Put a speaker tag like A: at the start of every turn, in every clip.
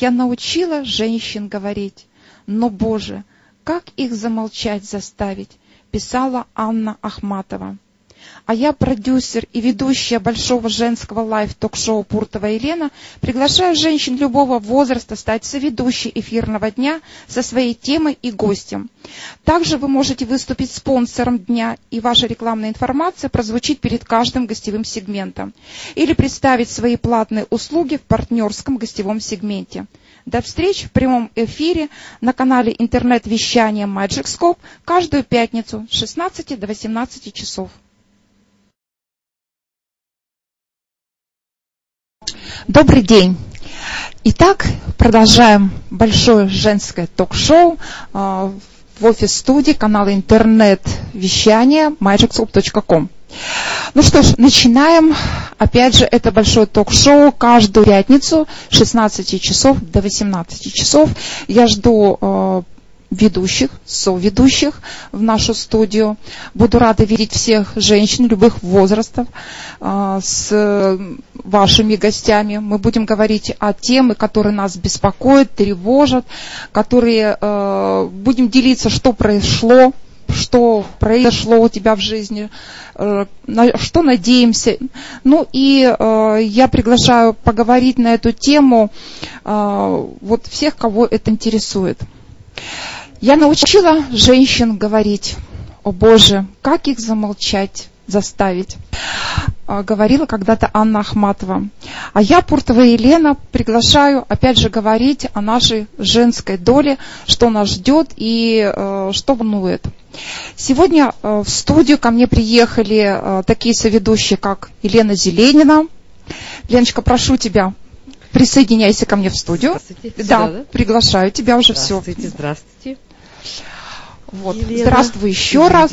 A: Я научила женщин говорить, но, Боже, как их замолчать заставить, писала Анна Ахматова. А я, продюсер и ведущая большого женского live ток-шоу Пуртова Елена, приглашаю женщин любого возраста стать соведущей эфирного дня со своей темой и гостем. Также вы можете выступить спонсором дня, и ваша рекламная информация прозвучит перед каждым гостевым сегментом. Или представить свои платные услуги в партнерском гостевом сегменте. До встречи в прямом эфире на канале интернет-вещания Magic Scope каждую пятницу с 16 до 18 часов. Добрый день. Итак, продолжаем большое женское ток-шоу э, в офис-студии канала интернет-вещания magicsoup.com. Ну что ж, начинаем. Опять же, это большое ток-шоу каждую пятницу с 16 часов до 18 часов. Я жду э, ведущих, соведущих в нашу студию. Буду рада видеть всех женщин любых возрастов э, с вашими гостями. Мы будем говорить о темы, которые нас беспокоят, тревожат, которые э, будем делиться, что произошло, что произошло у тебя в жизни, э, на что надеемся. Ну и э, я приглашаю поговорить на эту тему э, вот всех, кого это интересует. Я научила женщин говорить, о Боже, как их замолчать, заставить. А, говорила когда-то Анна Ахматова. А я, Пуртова Елена, приглашаю опять же говорить о нашей женской доле, что нас ждет и э, что волнует. Сегодня э, в студию ко мне приехали э, такие соведущие, как Елена Зеленина. Леночка, прошу тебя, присоединяйся ко мне в студию.
B: Здравствуйте.
A: Да, да, приглашаю тебя уже все.
B: Здравствуйте, здравствуйте.
A: Вот. Здравствуй еще раз.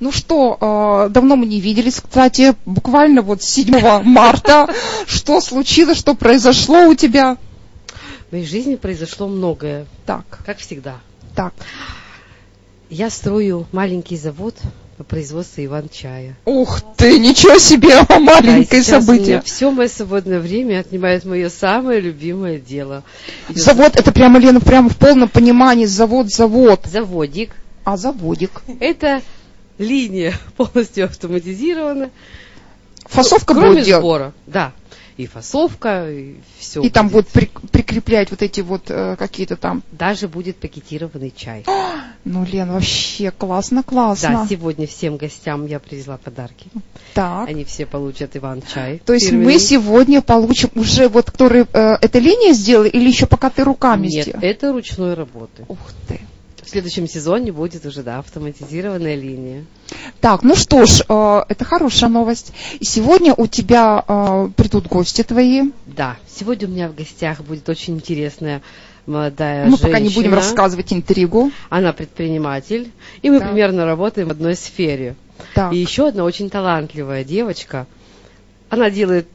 A: Ну что, э, давно мы не виделись, кстати, буквально вот 7 марта. Что случилось, что произошло у тебя?
B: В моей жизни произошло многое,
A: Так,
B: как всегда.
A: так.
B: Я строю маленький завод по производству иван-чая.
A: Ух ты, ничего себе, маленькое событие.
B: Все мое свободное время отнимает мое самое любимое дело.
A: Завод, это прямо, Лена, прямо в полном понимании, завод-завод.
B: Заводик.
A: А заводик.
B: Это линия полностью автоматизирована.
A: Фасовка
B: Кроме
A: будет делать.
B: сбора. Да. И фасовка, и все.
A: И там будут при- прикреплять вот эти вот э, какие-то там.
B: Даже будет пакетированный чай.
A: Ну, Лен, вообще классно, классно.
B: Да, сегодня всем гостям я привезла подарки.
A: Так.
B: Они все получат Иван-чай.
A: То есть
B: фирменный.
A: мы сегодня получим уже вот, которые э, эта линия сделали, или еще пока ты руками
B: Нет,
A: сделал?
B: это ручной работы.
A: Ух ты.
B: В следующем сезоне будет уже, да, автоматизированная линия.
A: Так, ну что ж, э, это хорошая новость. И сегодня у тебя э, придут гости твои.
B: Да, сегодня у меня в гостях будет очень интересная молодая
A: Мы
B: женщина.
A: пока не будем рассказывать интригу.
B: Она предприниматель, и мы
A: Так.
B: примерно работаем в одной сфере.
A: Так.
B: И еще одна очень талантливая девочка. Она делает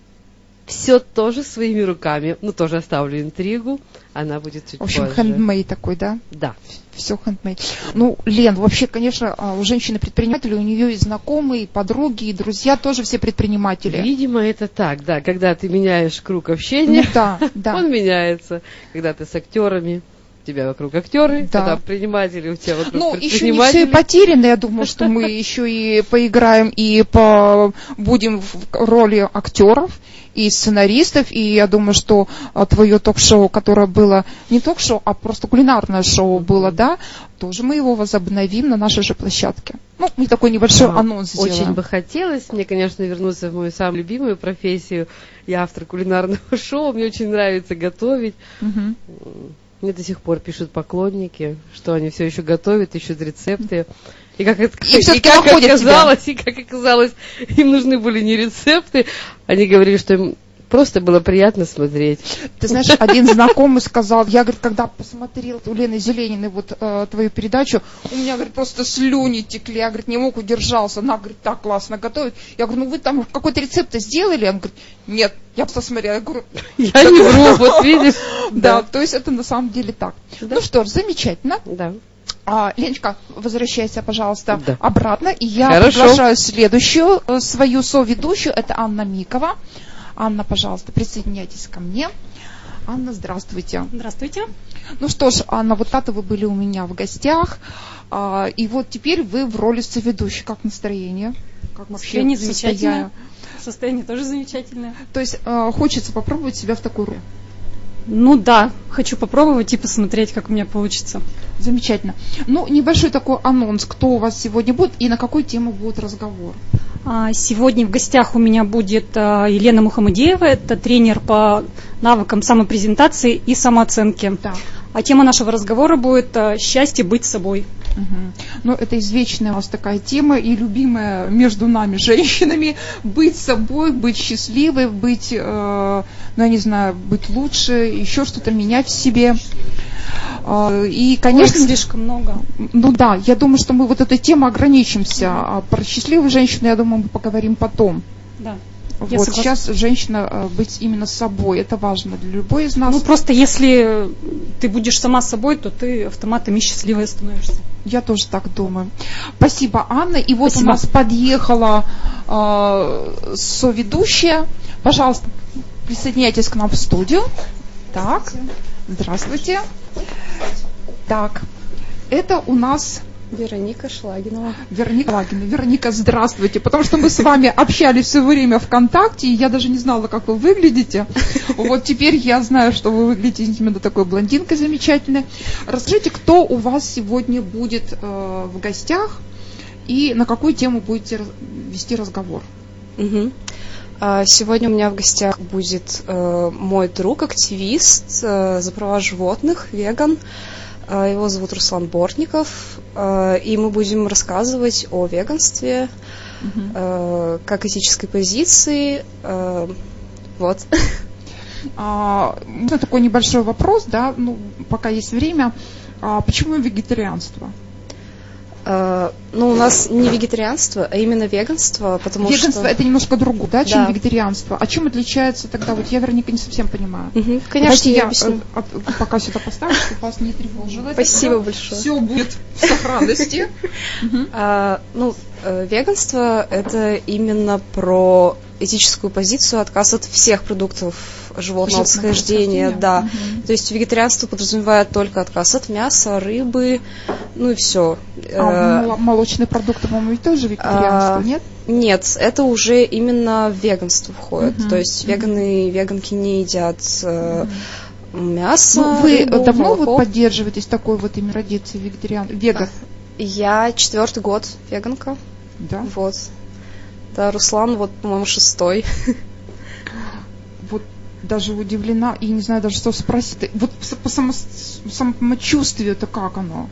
B: все тоже своими руками. Ну, тоже оставлю интригу. Она будет чуть
A: В общем,
B: позже.
A: хендмейд такой, да?
B: Да.
A: Все хендмейд. Ну, Лен, вообще, конечно, а, у женщины-предприниматели, у нее и знакомые, и подруги, и друзья тоже все предприниматели.
B: Видимо, это так, да. Когда ты меняешь круг
A: Ну
B: общения,
A: да, да.
B: он меняется. Когда ты с актерами, у тебя вокруг актеры,
A: Да.
B: когда предприниматели, у тебя вокруг
A: Ну, еще не все потеряно. Я думаю, что мы еще и поиграем и по... будем в роли актеров и сценаристов. И я думаю, что а, твое ток-шоу, которое было не ток-шоу, а просто кулинарное шоу было, да, тоже мы его возобновим на нашей же площадке. Ну, мы такой небольшой
B: Да,
A: анонс
B: Очень
A: сделаем.
B: бы хотелось мне, конечно, вернуться в мою самую любимую профессию. Я автор кулинарного шоу, мне очень нравится готовить.
A: Мгм.
B: Мне до сих пор пишут поклонники, что они все еще готовят, ищут рецепты. И как, это-
A: И всё-таки
B: как оказалось, и как оказалось, им нужны были не рецепты, они говорили, что им просто было приятно смотреть.
A: Ты знаешь, один знакомый сказал, я, говорит, когда посмотрел у Лены Зелениной вот э, твою передачу, у меня, говорит, просто слюни текли, я, говорит, не мог удержался, она, говорит, так классно готовит. Я говорю, ну вы там какой-то рецепт сделали? Он говорит, нет, я просто смотрела, я говорю,
B: Я не вру, вот видишь.
A: да, то есть это на самом деле так. Ну что ж, замечательно.
B: Да.
A: А, Леночка, возвращайся, пожалуйста,
B: Да.
A: обратно. И я
B: Хорошо.
A: приглашаю следующую э, свою соведущую, это Анна Микова. Анна, пожалуйста, присоединяйтесь ко мне. Анна, здравствуйте.
C: Здравствуйте.
A: Ну что ж, Анна, вот это вы были у меня в гостях, а, и вот теперь вы в роли соведущей. Как настроение?
C: Как вообще не замечательное. Состояние тоже замечательное.
A: То есть а, хочется попробовать себя в такой роли?
C: Ну да, хочу попробовать и посмотреть, как у меня получится.
A: Замечательно. Ну, небольшой такой анонс, кто у вас сегодня будет и на какую тему будет разговор.
C: А, сегодня в гостях у меня будет а, Елена Мухамадеева, это тренер по навыкам самопрезентации и самооценки.
A: Да.
C: А тема нашего разговора будет а, «Счастье быть собой».
A: Угу. Ну, это извечная у вас такая тема и любимая между нами, женщинами, быть собой, быть счастливой, быть, э, ну, я не знаю, быть лучше, еще что-то менять в себе.
C: Э, и, конечно... Ой, слишком много.
A: Ну да, я думаю, что мы вот этой темой ограничимся. А про счастливую женщину, я думаю, мы поговорим потом.
C: Да.
A: Я вот согласна. сейчас женщина э, быть именно собой, это важно для любой из нас.
C: Ну просто если ты будешь сама собой, то ты автоматами счастливой становишься.
A: Я тоже так думаю. Спасибо, Анна. И вот Спасибо. у нас подъехала э, соведущая. Пожалуйста, присоединяйтесь к нам в студию. Так, здравствуйте. Так, это у нас
D: Вероника Шлагинова.
A: Вероника Шлагинова. Вероника, здравствуйте. Потому что мы с вами общались все время ВКонтакте, и я даже не знала, как вы выглядите. Вот теперь я знаю, что вы выглядите именно такой блондинкой замечательной. Расскажите, кто у вас сегодня будет э, в гостях и на какую тему будете вести разговор?
D: Угу. Сегодня у меня в гостях будет э, мой друг, активист э, за права животных, веган. Э, его зовут Руслан Бортников, э, и мы будем рассказывать о веганстве, угу. как этической позиции. Вот.
A: А, такой небольшой вопрос, да, ну, пока есть время. А почему вегетарианство?
D: Uh, ну, у нас не вегетарианство, а именно веганство, потому
A: веганство
D: что...
A: Веганство это немножко другое, да, чем да. вегетарианство. А чем отличается тогда? Вот я, вернее, не совсем понимаю.
D: Угу, конечно,
A: я,
D: я объясню.
A: Э, пока сюда поставлю, чтобы вас не тревожило.
D: Спасибо большое.
A: Все будет в сохранности.
D: А, ну, э, веганство это именно про этическую позицию, отказ от всех продуктов животного происхождения, да. Угу. То есть вегетарианство подразумевает только отказ от мяса, рыбы, ну и все.
A: А э, молочные продукты, по-моему, тоже вегетарианство, а, нет?
D: Нет, это уже именно в веганство входит. Угу. То есть веганы и веганки не едят э, мясо.
A: Ну, вы рыбу, давно молоко. вот поддерживаетесь такой вот именно традиции вегетариан, веган?
D: Я четвертый год веганка.
A: Да.
D: Вот. Да, Руслан, вот, по-моему, шестой.
A: Даже удивлена и не знаю даже, что спросить. Вот по само, самочувствию-то как оно?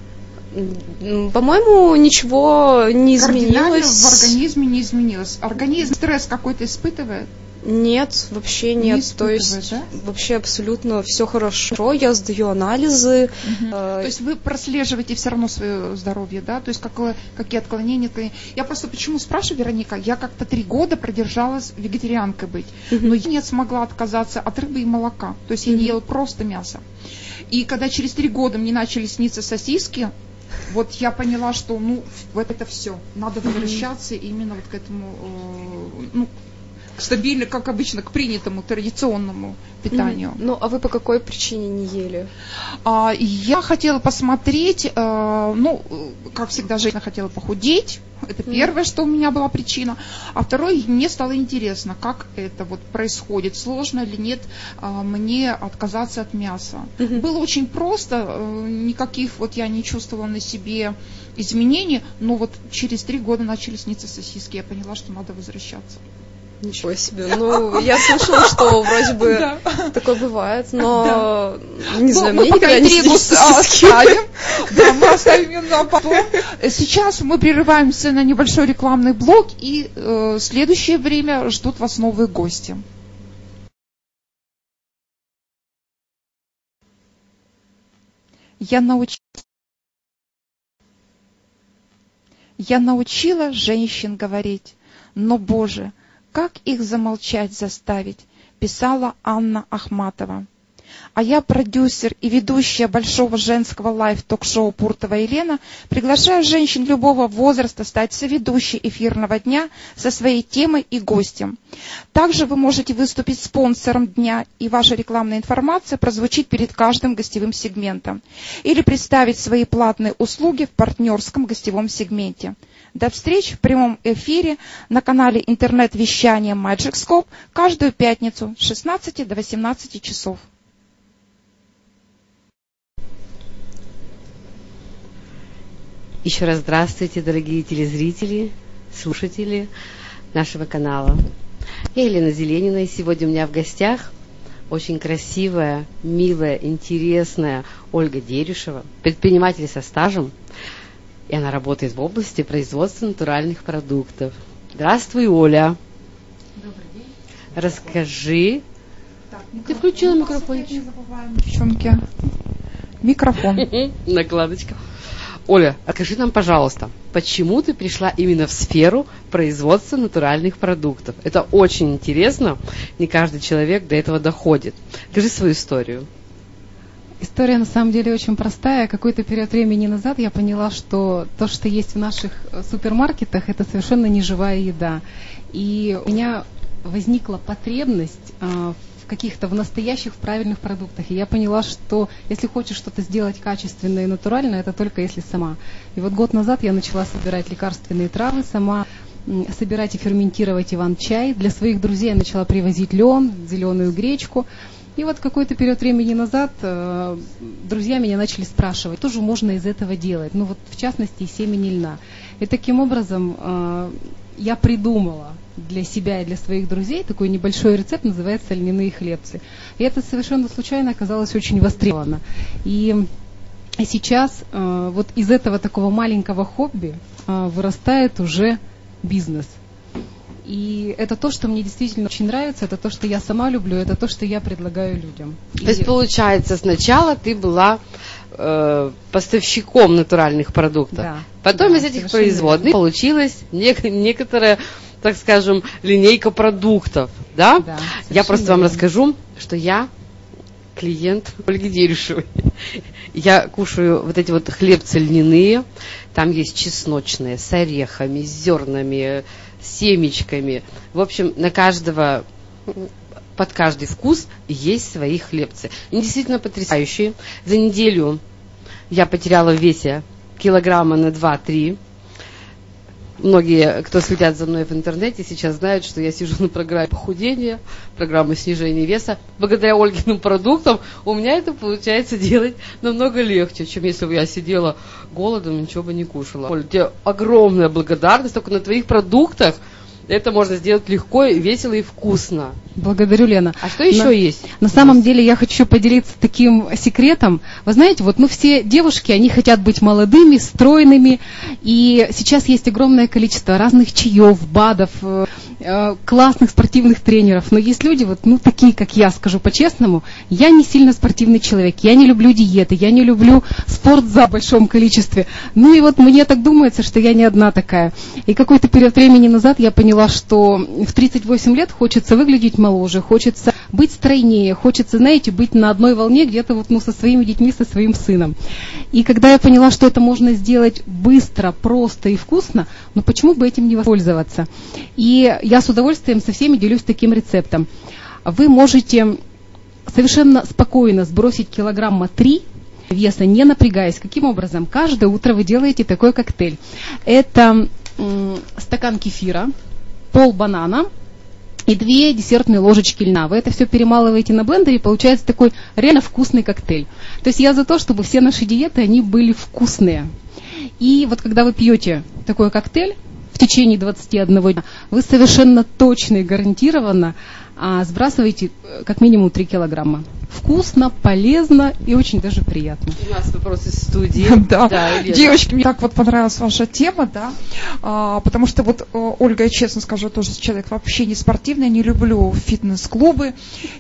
D: По-моему, ничего не изменилось.
A: в организме не изменилось. Организм стресс какой-то испытывает?
D: Нет, вообще нет. Не То есть да? вообще абсолютно все хорошо. Я сдаю анализы.
A: Угу. Э... То есть вы прослеживаете все равно свое здоровье, да? То есть какое, какие отклонения? Я просто почему спрашиваю, Вероника? Я как-то три года продержалась вегетарианкой быть, угу. но я не смогла отказаться от рыбы и молока. То есть я угу. не ела просто мясо. И когда через три года мне начали сниться сосиски, вот я поняла, что ну вот это все, надо возвращаться именно вот к этому, э, ну стабильно, как обычно, к принятому традиционному питанию.
D: Ну, а вы по какой причине не ели?
A: А, я хотела посмотреть, а, ну, как всегда, женщина хотела похудеть. Это первое, что у меня была причина. А второе, мне стало интересно, как это вот происходит, сложно или нет а, мне отказаться от мяса. Mm-hmm. Было очень просто, а, никаких вот я не чувствовала на себе изменений, но вот через три года начали сниться сосиски, я поняла, что надо возвращаться.
D: Ничего себе. Ну, я слышала, что вроде бы да. такое бывает, но да. не знаю, ну, мне никогда не
A: оставим. Да, мы оставим ее на потом. Сейчас мы прерываемся на небольшой рекламный блок, и э, следующее время ждут вас новые гости. Я научила я научила женщин говорить, но, Боже, как их замолчать заставить, писала Анна Ахматова. А я продюсер и ведущая большого женского live ток-шоу Пуртова Елена, приглашаю женщин любого возраста стать соведущей эфирного дня со своей темой и гостем. Также вы можете выступить спонсором дня, и ваша рекламная информация прозвучит перед каждым гостевым сегментом. Или представить свои платные услуги в партнерском гостевом сегменте. До встреч в прямом эфире на канале интернет-вещания Magic Scope каждую пятницу с 16 до 18 часов.
B: Еще раз здравствуйте, дорогие телезрители, слушатели нашего канала. Я Елена Зеленина, и сегодня у меня в гостях очень красивая, милая, интересная Ольга Дерешева, предприниматель со стажем, и она работает в области производства натуральных продуктов. Здравствуй, Оля.
A: Добрый день.
B: Расскажи.
A: Так,
B: Ты включила микрофончик?
A: Не забываем, девчонки. Микрофон.
B: Накладочка. Оля, скажи нам, пожалуйста, почему ты пришла именно в сферу производства натуральных продуктов? Это очень интересно. Не каждый человек до этого доходит. Скажи свою историю.
E: История на самом деле очень простая. Какой-то период времени назад я поняла, что то, что есть в наших супермаркетах, это совершенно не живая еда. И у меня возникла потребность в каких-то в настоящих, в правильных продуктах. И я поняла, что если хочешь что-то сделать качественно и натурально, это только если сама. И вот год назад я начала собирать лекарственные травы сама, собирать и ферментировать иван-чай. Для своих друзей я начала привозить лен, зеленую гречку. И вот какой-то период времени назад э, друзья меня начали спрашивать, что же можно из этого делать. Ну вот в частности семени льна. И таким образом э, я придумала для себя и для своих друзей такой небольшой рецепт, называется льняные хлебцы. И это совершенно случайно оказалось очень востребовано. И сейчас э, вот из этого такого маленького хобби э, вырастает уже бизнес. И это то, что мне действительно очень нравится, это то, что я сама люблю, это то, что я предлагаю людям.
B: То есть, получается, сначала ты была э, поставщиком натуральных продуктов.
E: Да.
B: Потом
E: Да,
B: из этих производных
E: верно.
B: получилась нек- некоторая, так скажем, линейка продуктов. Да?
E: Да,
B: я просто вам
E: верно.
B: расскажу, что я клиент Ольги Дерешевой. Я кушаю вот эти вот хлебцы льняные. Там есть чесночные, с орехами, с зернами, с семечками. В общем, на каждого под каждый вкус есть свои хлебцы. Они действительно потрясающие. За неделю я потеряла в весе килограмма на 2-3. Многие, кто следят за мной в интернете, сейчас знают, что я сижу на программе похудения, программы снижения веса. Благодаря Ольгиным продуктам у меня это получается делать намного легче, чем если бы я сидела голодом и ничего бы не кушала. Оль, тебе огромная благодарность, только на твоих продуктах это можно сделать легко, весело и вкусно.
E: Благодарю, Лена.
B: А что еще
E: На-
B: есть?
E: На самом деле я хочу поделиться таким секретом. Вы знаете, вот мы все девушки, они хотят быть молодыми, стройными, и сейчас есть огромное количество разных чаев, БАДов, э, э, классных спортивных тренеров, но есть люди, вот, ну, такие, как я, скажу по-честному, я не сильно спортивный человек, я не люблю диеты, я не люблю спорт за большом количестве. Ну и вот мне так думается, что я не одна такая. И какой-то период времени назад я поняла, что в 38 лет хочется выглядеть моложе, хочется быть стройнее, хочется, знаете, быть на одной волне где-то вот, ну, со своими детьми, со своим сыном. И когда я поняла, что это можно сделать быстро, просто и вкусно, ну почему бы этим не воспользоваться? И я с удовольствием со всеми делюсь таким рецептом. Вы можете совершенно спокойно сбросить килограмма 3 веса, не напрягаясь. Каким образом? Каждое утро вы делаете такой коктейль. Это стакан кефира, пол банана и две десертные ложечки льна. Вы это все перемалываете на блендере, и получается такой реально вкусный коктейль. То есть я за то, чтобы все наши диеты, они были вкусные. И вот когда вы пьете такой коктейль в течение 21 дня, вы совершенно точно и гарантированно а, сбрасываете э, как минимум 3 килограмма. Вкусно, полезно и очень даже приятно.
B: У нас вопрос из студии.
A: Да,
B: Елена.
A: девочки, мне так вот понравилась ваша тема, да, А, потому что вот э, Ольга, я честно скажу, тоже человек вообще не спортивный, не люблю фитнес-клубы,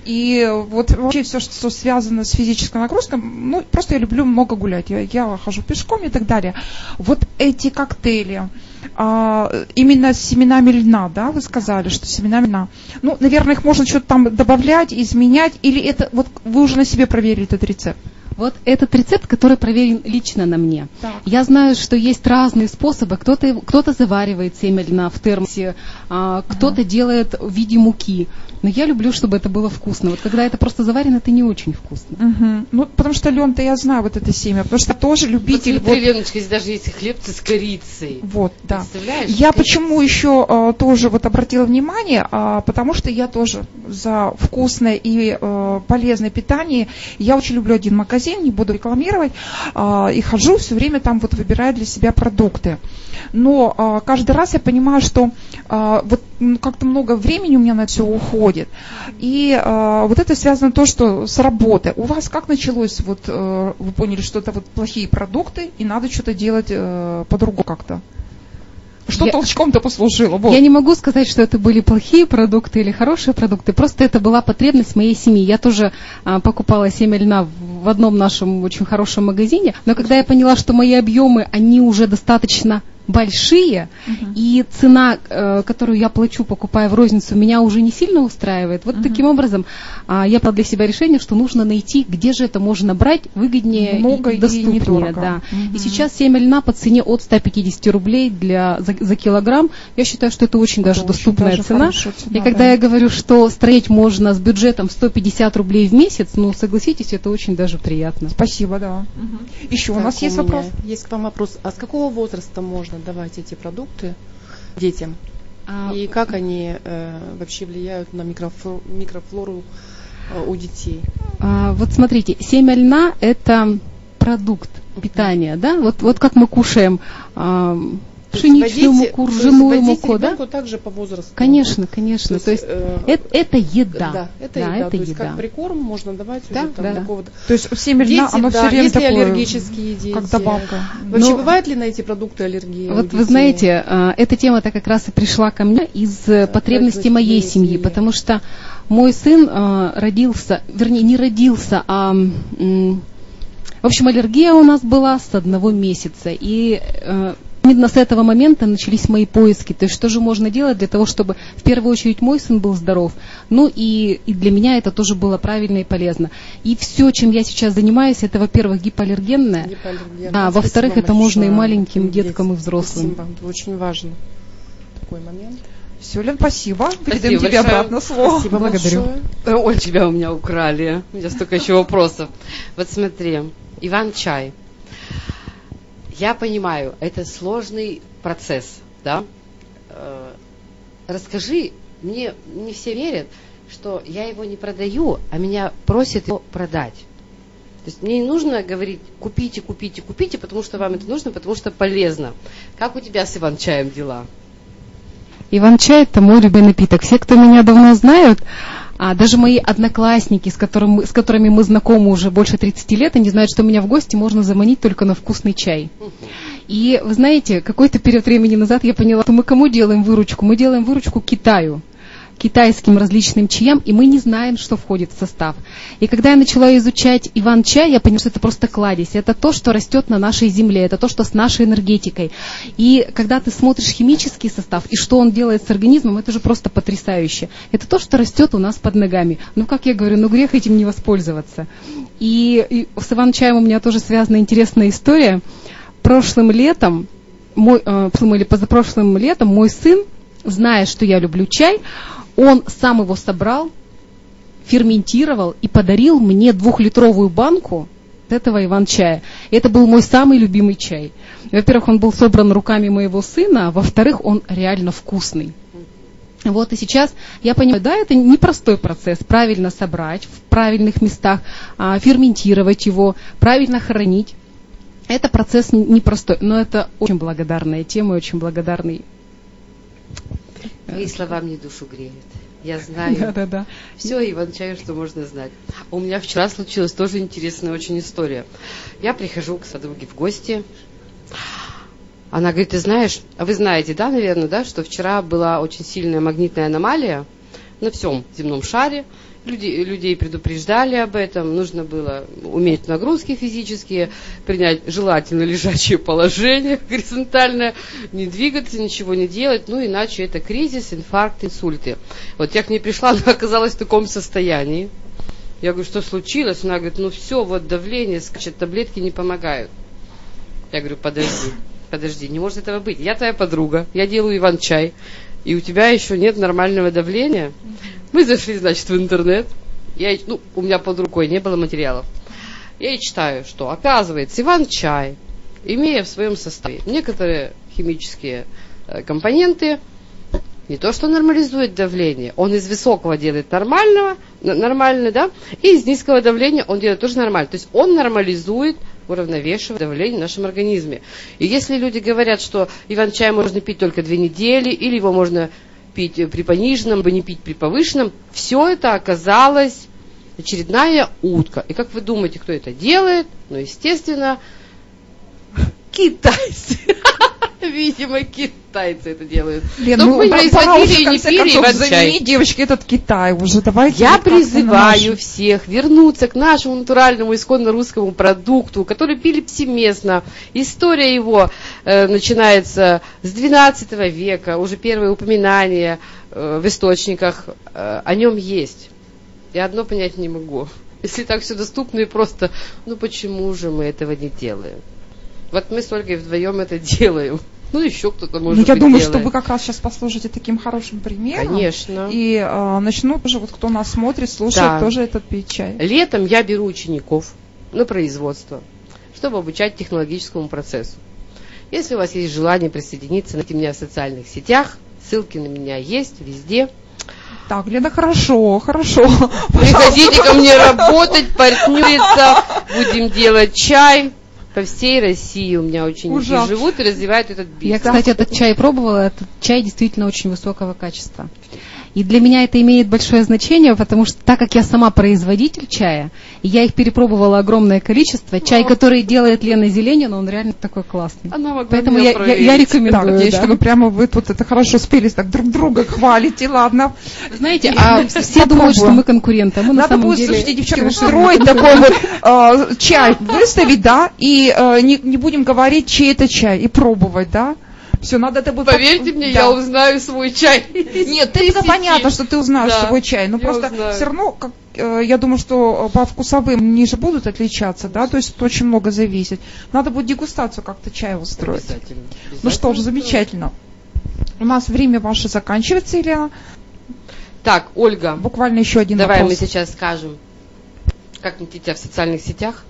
A: и вот вообще все, что связано с физической нагрузкой, ну, просто я люблю много гулять, я, я хожу пешком и так далее. Вот эти коктейли, а, именно с семенами льна, да, вы сказали, что семена льна. Ну, наверное, их можно что-то там добавлять, изменять, или это, вот вы уже на себе проверили этот рецепт?
E: Вот этот рецепт, который проверен лично на мне. Так. Я знаю, что есть разные способы. Кто-то кто заваривает семя льна в термосе, а, кто-то ага. делает в виде муки. Но я люблю, чтобы это было вкусно. Вот когда это просто заварено, это не очень вкусно.
A: Угу. Ну, потому что лен-то я знаю вот это семя, потому что тоже любитель.
B: Вот, вот... Леночка, здесь даже есть хлебцы с корицей.
A: Вот, да. Представляешь? Я почему еще а, тоже вот обратила внимание, а, потому что я тоже за вкусное и а, полезное питание. Я очень люблю один магазин, не буду рекламировать, а, и хожу все время там вот выбираю для себя продукты. Но а, каждый раз я понимаю, что а, вот как-то много времени у меня на все уходит. И вот это связано то, что с работы. У вас как началось, вот э, вы поняли, что это вот плохие продукты, и надо что-то делать э, по-другому как-то? Что я, толчком-то послужило?
E: Вот. Я не могу сказать, что это были плохие продукты или хорошие продукты, просто это была потребность моей семьи. Я тоже а, покупала семя льна в одном нашем очень хорошем магазине, но когда я поняла, что мои объемы, они уже достаточно большие, uh-huh. и цена, э, которую я плачу, покупая в розницу, меня уже не сильно устраивает. Вот uh-huh. таким образом э, я приняла для себя решение, что нужно найти, где же это можно брать выгоднее Много и доступнее. И да. uh-huh. И сейчас семя льна по цене от 150 рублей для, за, за килограмм. Я считаю, что это очень это даже очень доступная даже цена. цена. И когда да. я говорю, что строить можно с бюджетом 150 рублей в месяц, ну, согласитесь, это очень даже приятно.
A: Спасибо, да. Угу. Еще так, у нас есть у вопрос?
F: Есть к вам вопрос. А с какого возраста можно давать эти продукты детям? А, и как они э, вообще влияют на микрофлору, микрофлору э, у детей?
E: А, вот смотрите, семя льна это продукт питания, да? Вот, вот как мы кушаем пшеничную муку, ржаную муку, да?
F: также по возрасту.
E: Конечно, конечно. То есть, то есть э, это, это еда.
F: Да, это да, еда. Это то есть еда. как прикорм можно давать да, уже там да. такого.
A: То есть семя льна, оно да, все время
F: если
A: такое,
F: аллергические дети.
A: Как добавка.
F: Вообще Но, бывает ли на эти продукты аллергия?
E: Вот вы знаете, э, эта тема-то как раз и пришла ко мне из э, потребностей моей семьи, потому что мой сын э, родился, вернее, не родился, а в общем, аллергия у нас была с одного месяца. И э, именно с этого момента начались мои поиски. То есть что же можно делать для того, чтобы в первую очередь мой сын был здоров, ну и, и для меня это тоже было правильно и полезно. И все, чем я сейчас занимаюсь, это, во-первых, гипоаллергенное, гипоаллергенное. а во-вторых, это можно и маленьким деткам, и взрослым.
F: Спасибо, это очень важно такой момент.
A: Все, Лен, спасибо. Передаем тебе обратно слово.
F: Спасибо, благодарю.
B: Большое. Ой, тебя у меня украли. У меня столько еще вопросов. Вот смотри, Иван Чай. Я понимаю, это сложный процесс, да? Э, расскажи, мне не все верят, что я его не продаю, а меня просят его продать. То есть мне не нужно говорить, купите, купите, купите, потому что вам это нужно, потому что полезно. Как у тебя с Иван-чаем дела?
E: Иван-чай – это мой любимый напиток. Все, кто меня давно знают, а даже мои одноклассники, с, которым, с которыми мы знакомы уже больше 30 лет, они знают, что меня в гости можно заманить только на вкусный чай. И вы знаете, какой-то период времени назад я поняла, что мы кому делаем выручку? Мы делаем выручку Китаю китайским различным чаям, и мы не знаем, что входит в состав. И когда я начала изучать Иван-чай, я поняла, что это просто кладезь. Это то, что растет на нашей земле, это то, что с нашей энергетикой. И когда ты смотришь химический состав и что он делает с организмом, это же просто потрясающе. Это то, что растет у нас под ногами. Ну, как я говорю, ну грех этим не воспользоваться. И, и с Иван-чаем у меня тоже связана интересная история. Прошлым летом, мой, э, или позапрошлым летом мой сын, зная, что я люблю чай, он сам его собрал, ферментировал и подарил мне двухлитровую банку этого иван-чая. Это был мой самый любимый чай. Во-первых, он был собран руками моего сына, а во-вторых, он реально вкусный. Вот и сейчас я понимаю, да, это непростой процесс, правильно собрать в правильных местах, а, ферментировать его, правильно хранить. Это процесс непростой, но это очень благодарная тема, очень благодарный
B: Твои слова мне душу греют. Я знаю. Да, да, да. Все, Иван Чаю, что можно знать. У меня вчера случилась тоже интересная очень история. Я прихожу к подруге в гости. Она говорит, ты знаешь, а вы знаете, да, наверное, да, что вчера была очень сильная магнитная аномалия на всем земном шаре. Люди, людей предупреждали об этом, нужно было уметь нагрузки физические, принять желательно лежачее положение горизонтальное, не двигаться, ничего не делать, ну иначе это кризис, инфаркт, инсульты. Вот я к ней пришла, она оказалась в таком состоянии. Я говорю, что случилось? Она говорит, ну все, вот давление скачет, таблетки не помогают. Я говорю, подожди, подожди, не может этого быть. Я твоя подруга, я делаю Иван-чай, и у тебя еще нет нормального давления. Мы зашли, значит, в интернет. Я, ну, у меня под рукой не было материалов. Я и читаю, что оказывается Иван-чай, имея в своем составе некоторые химические э, компоненты, не то что нормализует давление, он из высокого делает нормального, нормальный, да, и из низкого давления он делает тоже нормально. То есть он нормализует уравновешивает давление в нашем организме. И если люди говорят, что иван-чай можно пить только две недели, или его можно пить при пониженном, не пить при повышенном, все это оказалось очередная утка. И как вы думаете, кто это делает? Ну, естественно, китайцы. Видимо, китайцы это делают.
A: Лен, Чтобы ну, мы производили и не пили концов, замени, девочки, этот Китай уже. Давайте
B: Я призываю всех вернуться к нашему натуральному, исконно русскому продукту, который пили повсеместно. История его э, начинается с 12 века, уже первые упоминания э, в источниках э, о нем есть. Я одно понять не могу. Если так все доступно и просто, ну почему же мы этого не делаем? Вот мы с Ольгой вдвоем это делаем. Ну, еще кто-то может
A: ну, я
B: быть
A: думаю,
B: делает.
A: что вы как раз сейчас послужите таким хорошим примером.
B: Конечно.
A: И э, начнут уже, вот кто нас смотрит, слушает,
B: Да.
A: тоже этот пить чай.
B: Летом я беру учеников на производство, чтобы обучать технологическому процессу. Если у вас есть желание присоединиться, найти меня в социальных сетях, ссылки на меня есть везде.
A: Так, Лена, хорошо, хорошо.
B: Приходите ко мне работать, партнериться, будем делать чай. По всей России у меня ученики
A: Ужасно.
B: живут и развивают этот
E: Я,
B: бизнес.
E: кстати, этот чай пробовала. Этот чай действительно очень высокого качества. И для меня это имеет большое значение, потому что так как я сама производитель чая, и я их перепробовала огромное количество, чай, который делает Лена Зеленина, он реально такой классный.
B: Она могла
E: Поэтому я, я, я
A: Так,
E: рекомендую.
A: девочки,
E: да.
A: вы прямо вы тут это хорошо спелись, так друг друга хвалите, ладно.
E: Знаете, а все думают, что мы конкуренты, а мы на
A: Надо будет,
E: деле...
A: слушайте, девчонки, устроить такой вот э, чай, выставить, да, и э, не будем говорить, чей это чай, и пробовать, да. Все, надо это будет...
B: Поверьте мне,
A: Да.
B: я узнаю свой чай.
A: Нет, ты понятно, что ты узнаешь
B: Да,
A: свой чай, но просто
B: узнаю.
A: все равно, как, э, я думаю, что по вкусовым они же будут отличаться, да, то есть очень много зависит. Надо будет дегустацию как-то чая устроить.
B: Обязательно.
A: Ну что ж, замечательно. У нас время ваше заканчивается, Елена.
B: Так, Ольга,
A: Буквально еще один
B: давай
A: вопрос.
B: мы сейчас скажем, как найти тебя в социальных сетях,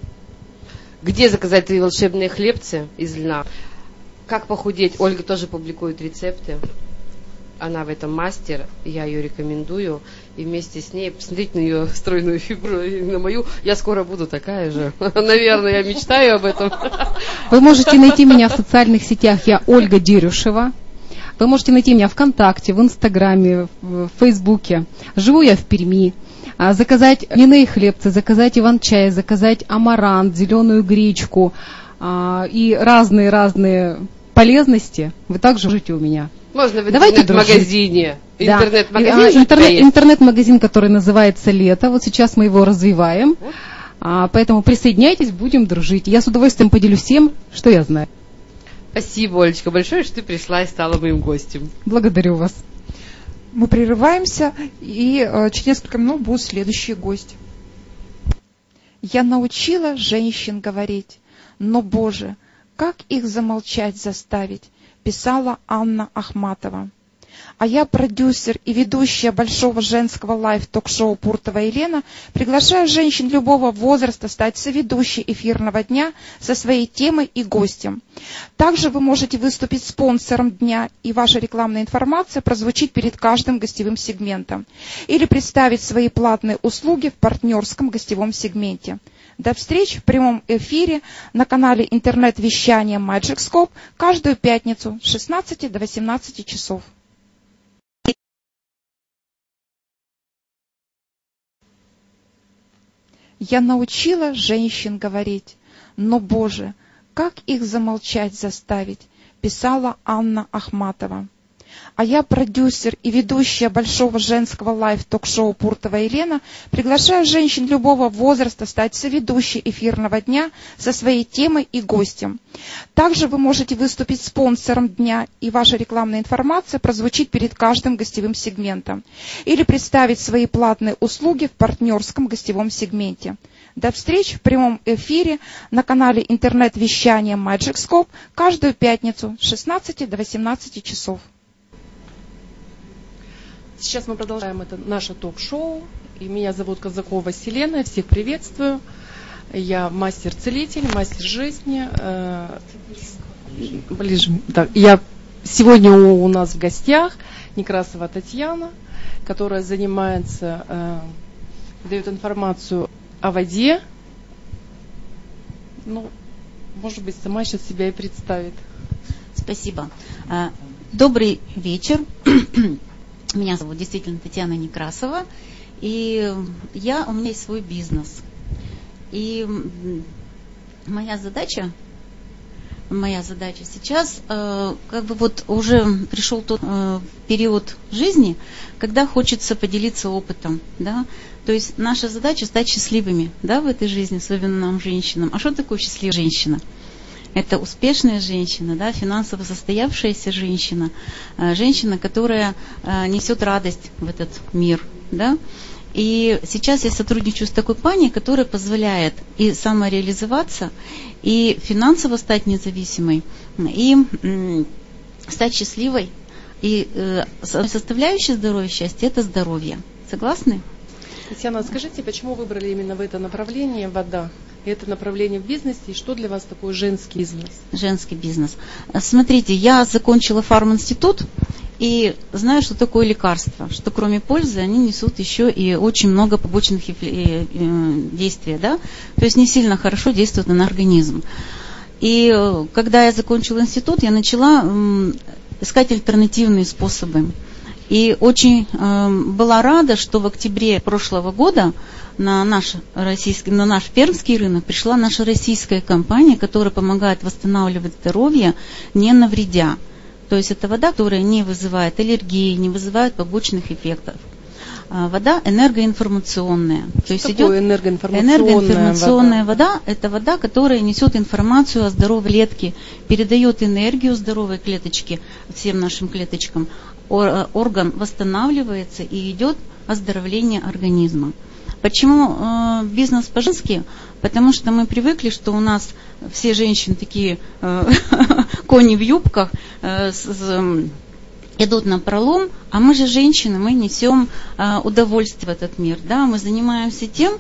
B: где заказать твои волшебные хлебцы из льна, как похудеть. Ольга тоже публикует рецепты. Она в этом мастер, я ее рекомендую. И вместе с ней посмотрите на ее стройную фигуру на мою. Я скоро буду такая же. Наверное, я мечтаю об этом.
E: Вы можете найти меня в социальных сетях. Я Ольга Дерюшева. Вы можете найти меня ВКонтакте, в Инстаграме, в Фейсбуке. Живу я в Перми. А, Заказать льняные хлебцы, заказать иван-чай, заказать амарант, зеленую гречку а, и разные-разные полезности вы также можете у меня.
B: Можно в интернет-магазине.
E: Да.
B: Интернет-магазин
E: А,
B: тебя
E: интернет-? Интернет-магазин, который называется «Лето». Вот сейчас мы его развиваем. А, поэтому присоединяйтесь, будем дружить. Я с удовольствием поделюсь всем, что я знаю.
B: Спасибо, Олечка, большое, что ты пришла и стала моим гостем.
E: Благодарю вас.
A: Мы прерываемся, и э, через несколько минут будет следующий гость. Я научила женщин говорить, но, Боже, как их замолчать заставить, писала Анна Ахматова. А я, продюсер и ведущая большого женского live ток-шоу Пуртова Елена, приглашаю женщин любого возраста стать соведущей эфирного дня со своей темой и гостем. Также вы можете выступить спонсором дня, и ваша рекламная информация прозвучит перед каждым гостевым сегментом. Или представить свои платные услуги в партнерском гостевом сегменте. До встреч в прямом эфире на канале интернет-вещания Magic Scope каждую пятницу с 16 до 18 часов. Я научила женщин говорить, но, Боже, как их замолчать заставить, писала Анна Ахматова. А я продюсер и ведущая большого женского live ток-шоу Пуртова Елена, приглашаю женщин любого возраста стать соведущей эфирного дня со своей темой и гостем. Также вы можете выступить спонсором дня, и ваша рекламная информация прозвучит перед каждым гостевым сегментом. Или представить свои платные услуги в партнерском гостевом сегменте. До встречи в прямом эфире на канале интернет-вещания Magic Scope каждую пятницу с 16 до 18 часов.
F: Сейчас мы продолжаем это наше ток-шоу. И меня зовут Казакова Селена. Всех приветствую. Я мастер-целитель, мастер жизни. Э, ближе. Да, я сегодня у, у нас в гостях Некрасова Татьяна, которая занимается, э, дает информацию о воде. Ну, может быть, сама сейчас себя и представит.
G: Спасибо. Э, добрый вечер. Меня зовут действительно Татьяна Некрасова, и я, у меня есть свой бизнес. И моя задача, моя задача сейчас, э, как бы вот уже пришел тот э, период жизни, когда хочется поделиться опытом, да, то есть наша задача стать счастливыми, да, в этой жизни, особенно нам, женщинам. А что такое счастливая женщина? Это успешная женщина, да, финансово состоявшаяся женщина, э, женщина, которая э, несет радость в этот мир. Да? И сейчас я сотрудничаю с такой пани, которая позволяет и самореализоваться, и финансово стать независимой, и стать счастливой. И э, составляющая здоровья счастья – это здоровье. Согласны?
F: Татьяна, скажите, почему выбрали именно в это направление вода? Это направление в бизнесе, и что для вас такое женский бизнес?
G: Женский бизнес. Смотрите, я закончила фарм-институт, и знаю, что такое лекарство, что кроме пользы они несут еще и очень много побочных э, действий, да? то есть не сильно хорошо действуют на организм. И э, когда я закончила институт, я начала искать альтернативные способы. И очень э, была рада, что в октябре прошлого года на наш, российский, на наш пермский рынок пришла наша российская компания, которая помогает восстанавливать здоровье, не навредя. То есть это вода, которая не вызывает аллергии, не вызывает побочных эффектов. А, вода энергоинформационная.
F: Что То есть идет энергоинформационная,
G: энергоинформационная вода? вода – это вода, которая несет информацию о здоровой клетке, передает энергию здоровой клеточке, всем нашим клеточкам. Э, орган восстанавливается и идет оздоровление организма. Почему э, бизнес по-женски? Потому что мы привыкли, что у нас все женщины такие э, кони в юбках идут на пролом, а мы же женщины, мы несем удовольствие в этот мир, да, мы занимаемся тем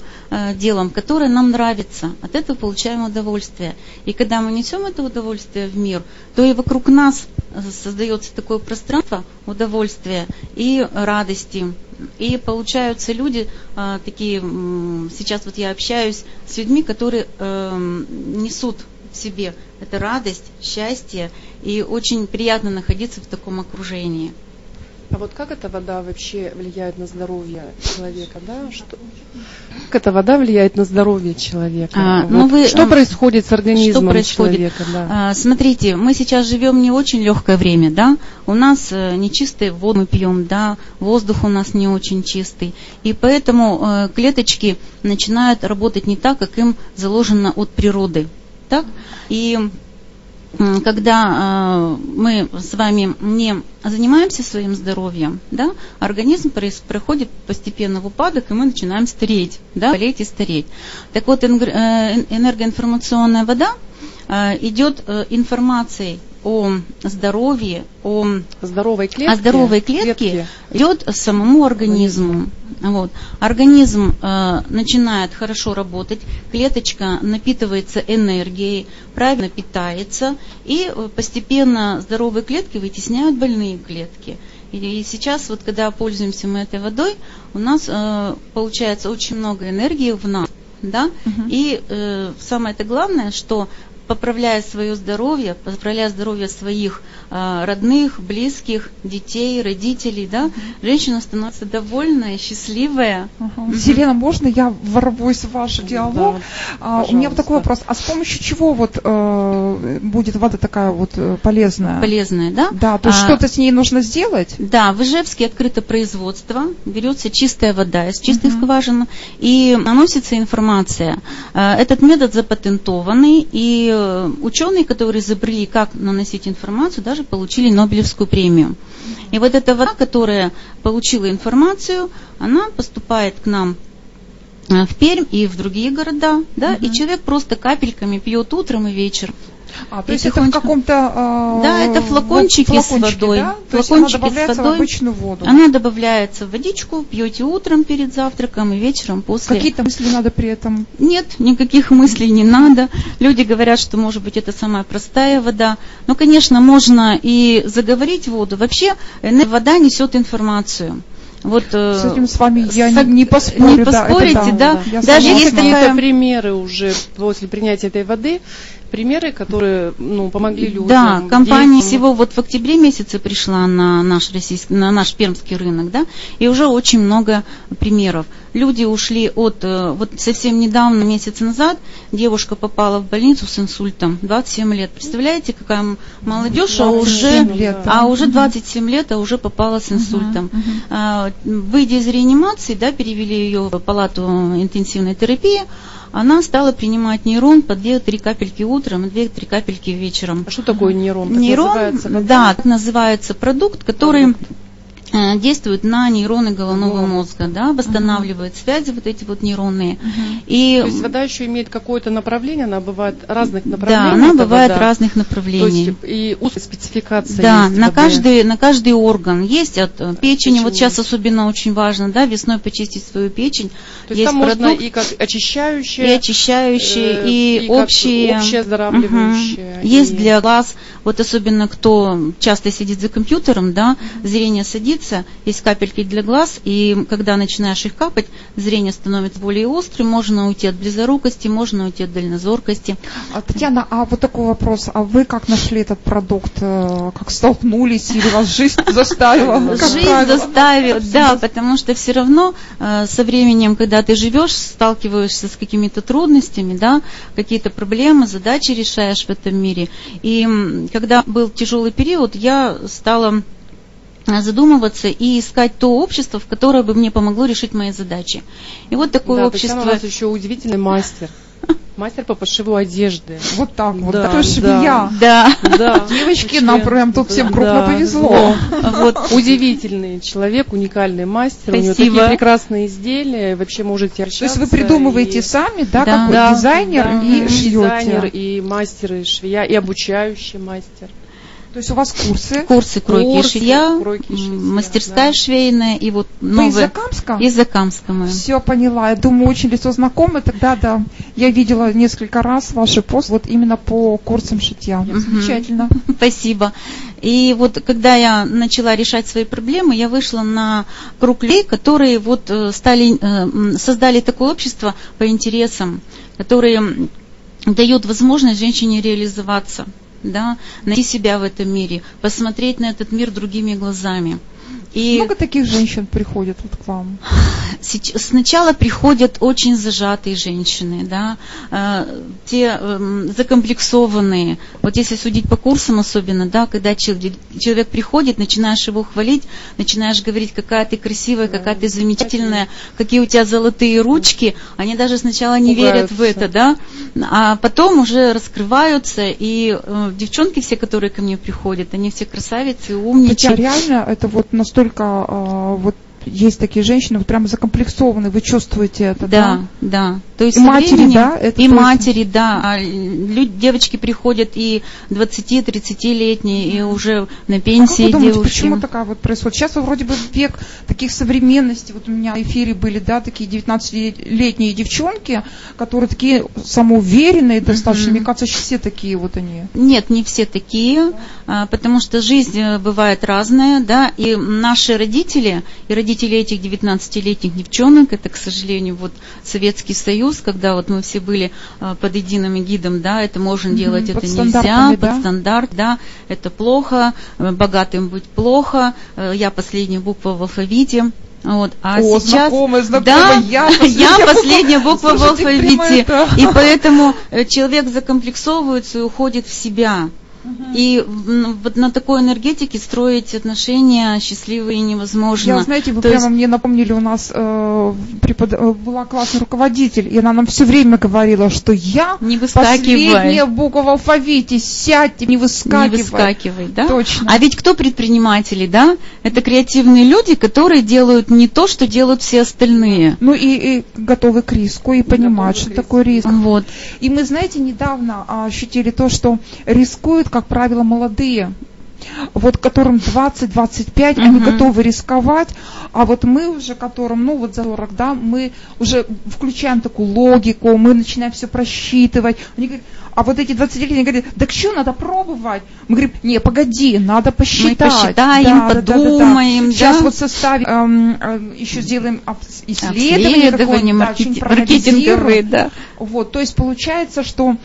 G: делом, которое нам нравится, от этого получаем удовольствие. И когда мы несем это удовольствие в мир, то и вокруг нас создается такое пространство удовольствия и радости, и получаются люди а, такие, сейчас вот я общаюсь с людьми, которые э, несут в себе это радость, счастье, и очень приятно находиться в таком окружении.
F: А вот как эта вода вообще влияет на здоровье человека, да? Что, как эта вода влияет на здоровье человека? А, вот ну вы, что а, происходит с организмом что происходит? человека?
G: Да? А, смотрите, мы сейчас живем не очень легкое время, да? У нас э, нечистые воду мы пьем, да? Воздух у нас не очень чистый, и поэтому э, клеточки начинают работать не так, как им заложено от природы, так? И когда э, мы с вами не занимаемся своим здоровьем, да, организм проходит постепенно в упадок, и мы начинаем стареть, да, болеть и стареть. Так вот, э, энергоинформационная вода э, идет информацией о здоровье, о здоровой клетке, о здоровой клетке, клетке. идет самому организму. Вот. Организм э, начинает хорошо работать, клеточка напитывается энергией, правильно питается, и э, постепенно здоровые клетки вытесняют больные клетки. И сейчас, вот когда пользуемся мы этой водой, у нас э, получается очень много энергии в нас. Да? Угу. И э, самое это главное, что поправляя свое здоровье, поправляя здоровье своих родных, близких, детей, родителей, да, женщина становится довольная, счастливая.
A: Ага. Елена, можно я ворвусь в ваш диалог?
B: Да,
A: а, у меня вот такой вопрос. А с помощью чего вот э, будет вода такая вот э, полезная?
G: Полезная, да?
A: Да, то есть
G: А,
A: что-то с ней нужно сделать?
G: Да, в Ижевске открыто производство, берется чистая вода из чистой скважины и наносится информация. Э, Этот метод запатентованный, и э, ученые, которые изобрели, как наносить информацию, даже получили Нобелевскую премию. И вот эта вода, которая получила информацию, она поступает к нам э, в Пермь и в другие города, да, и человек просто капельками пьет утром и вечером.
A: А, то есть это в каком-то... э,
G: Да, это флакончики
A: вот
G: с водой.
A: да? То есть
G: Флакончики
A: она
G: с
A: добавляется
G: водой.
A: в обычную воду.
G: Она добавляется в водичку, пьете утром перед завтраком и вечером после.
A: Какие-то мысли надо при этом...
G: Нет, никаких мыслей не надо. Люди говорят, что, может быть, это самая простая вода. Но, конечно, можно и заговорить воду. Вообще, э, вода несет информацию. Вот, э,
A: С этим с вами я
G: сог-
A: не, не поспорю.
G: не
A: да, это
G: поспорите, да?
A: Я
G: Даже есть
B: какие-то примеры уже после принятия этой воды, примеры, которые ну, помогли людям.
G: Да, компания
B: детям.
G: всего вот в октябре месяце пришла на наш российский, на наш пермский рынок, да, и уже очень много примеров. Люди ушли от, э, вот совсем недавно, месяц назад, девушка попала в больницу с инсультом, 27 лет. Представляете, какая молодежь, а
A: 27
G: уже,
A: лет, да.
G: а уже 27 лет, а уже попала с инсультом. А, Выйдя из реанимации, да, перевели ее в палату интенсивной терапии, она стала принимать нейрон по 2-3 капельки утром и 2-3 капельки вечером.
B: А что такое нейрон? Так
G: Нейрон,
B: называется,
G: да, называется продукт, который э, действует на нейроны головного мозга, да, восстанавливает связи вот эти вот нейронные. И
B: То есть вода еще имеет какое-то направление, она бывает разных направлений.
G: да, она бывает
B: вода.
G: разных
B: То
G: направлений.
B: есть и узкая спецификация
G: Да,
B: есть
G: на
B: воды.
G: каждый, на каждый орган есть от э, печени, вот
B: Печень
G: сейчас
B: есть.
G: особенно очень важно, да, весной почистить свою печень.
B: То есть, там
G: продукт
B: можно и как очищающее,
G: и очищающие,
B: э,
G: и,
B: как
G: общие.
B: общее оздоравливающее.
G: Мгм. Есть
B: и-
G: для глаз, вот особенно кто часто сидит за компьютером, да, зрение садится, есть капельки для глаз, и когда начинаешь их капать, зрение становится более острым, можно уйти от близорукости, можно уйти от дальнозоркости.
A: А, Татьяна, а вот такой вопрос. А вы как нашли этот продукт? Э, Как столкнулись или вас жизнь заставила?
G: Жизнь заставила, да, потому что все равно э, со временем, когда ты живешь, сталкиваешься с какими-то трудностями, да, какие-то проблемы, задачи решаешь в этом мире. И когда был тяжелый период, я стала задумываться и искать то общество, в которое бы мне помогло решить мои задачи. И вот такое
B: да,
G: общество.
B: Татьяна у нас еще удивительный мастер. Мастер по пошиву одежды.
A: Вот так вот.
B: Да,
A: Такая
B: да.
A: швея.
G: Да,
B: Да.
A: Девочки,
B: Вообще,
A: нам прям тут всем крупно
B: да,
A: повезло.
G: вот
B: Удивительный человек, уникальный мастер. У него
G: Спасибо.
B: такие прекрасные изделия. Вообще можете.
A: То есть вы придумываете
B: и-
A: сами, да,
G: Да.
A: как
B: Да,
A: дизайнер
B: да,
A: и
B: дизайнер,
A: шьете.
B: и мастер, и швея, и обучающий мастер.
A: То есть у вас курсы.
G: курсы кройки
B: Курсы
G: шитья,
B: кройки шитья,
G: мастерская
B: да.
G: швейная и вот
A: Вы из
G: новая
A: Закамска?
G: из Закамска мы.
A: Все поняла. Я думаю, очень лицо знакомое. Тогда, да, я видела несколько раз ваши посты вот именно по курсам шитья. Замечательно.
G: Спасибо. И вот когда я начала решать свои проблемы, я вышла на круг людей, которые вот э, стали, э, создали такое общество по интересам, которые м, дают возможность женщине реализоваться, да, найти себя в этом мире, посмотреть на этот мир другими глазами. И
A: Много таких женщин приходят вот к вам.
G: Сначала приходят очень зажатые женщины, да, э, те эм, закомплексованные. Вот если судить по курсам особенно, да, когда чел- человек приходит, начинаешь его хвалить, начинаешь говорить, какая ты красивая, какая ты замечательная, какие у тебя золотые ручки, они даже сначала не верят в
B: Пугаются.
G: это, да, а потом уже раскрываются, и э, девчонки все, которые ко мне приходят, они все красавицы, умнички.
A: Хотя реально это вот настолько а, вот есть такие женщины, вот прямо закомплексованные, вы чувствуете это,
G: Да,
A: да?
G: да. То есть
A: И матери,
G: временем-
A: да? Это
G: и
A: есть-
G: матери, да. А люди, девочки приходят и 20-30-летние, и уже на
A: А как
G: пенсии
A: вы думаете,
G: девушки.
A: почему такая вот происходит? Сейчас вроде бы век таких современностей. Вот у меня в эфире были, да, такие 19-летние девчонки, которые такие самоуверенные достаточно. Мне кажется, все такие вот они.
G: Нет, не все такие, а, потому что жизнь э, бывает разная, да, и наши родители, и родители 20-летних, 19-летних девчонок. Это, к сожалению, вот Советский Союз, когда вот мы все были э, под единым гидом, да, это можно делать,
A: Мгм,
G: это нельзя,
A: стандартами,
G: под
A: да?
G: стандарт, да, это плохо, э, богатым быть плохо, э, я последняя буква в алфавите. Вот. А
A: О,
G: сейчас,
A: знакомая, знакомая,
G: да,
A: я
G: я
A: последняя
G: последняя
A: буква.
G: буква в
A: Слушайте, прямо
G: алфавите, и поэтому э, человек закомплексовывается и уходит в себя. И м, вот на такой энергетике строить отношения счастливые невозможно.
A: Я, знаете, вы
G: То
A: прямо
G: есть-
A: мне напомнили, у нас э, препод- э, была классный руководитель, и она нам все время говорила, что я
G: Не
A: последняя буква в алфавите, сядьте, не выскакивай.
G: Не выскакивай, да?
A: Точно.
G: А ведь кто предприниматели, да? Это креативные люди, которые делают не то, что делают все остальные.
A: Ну и, и готовы к риску, и понимают, что такое риск.
G: Вот.
A: И мы, знаете, недавно а, ощутили то, что рискуют, как правило, молодые. Вот которым 20-25, они
G: Мгм.
A: готовы рисковать, а вот мы уже, которым, ну вот за 40, да, мы уже включаем такую логику, мы начинаем все просчитывать. Они говорят, а вот эти 20-летние говорят, так что, надо пробовать? Мы говорим, не, погоди, надо посчитать.
G: посчитаем, подумаем,
A: Сейчас
G: да.
A: вот составим, эм, эм, еще сделаем исследование, да,
G: маркети-
A: что-нибудь
G: маркетинговые, да.
A: Вот, то есть получается, что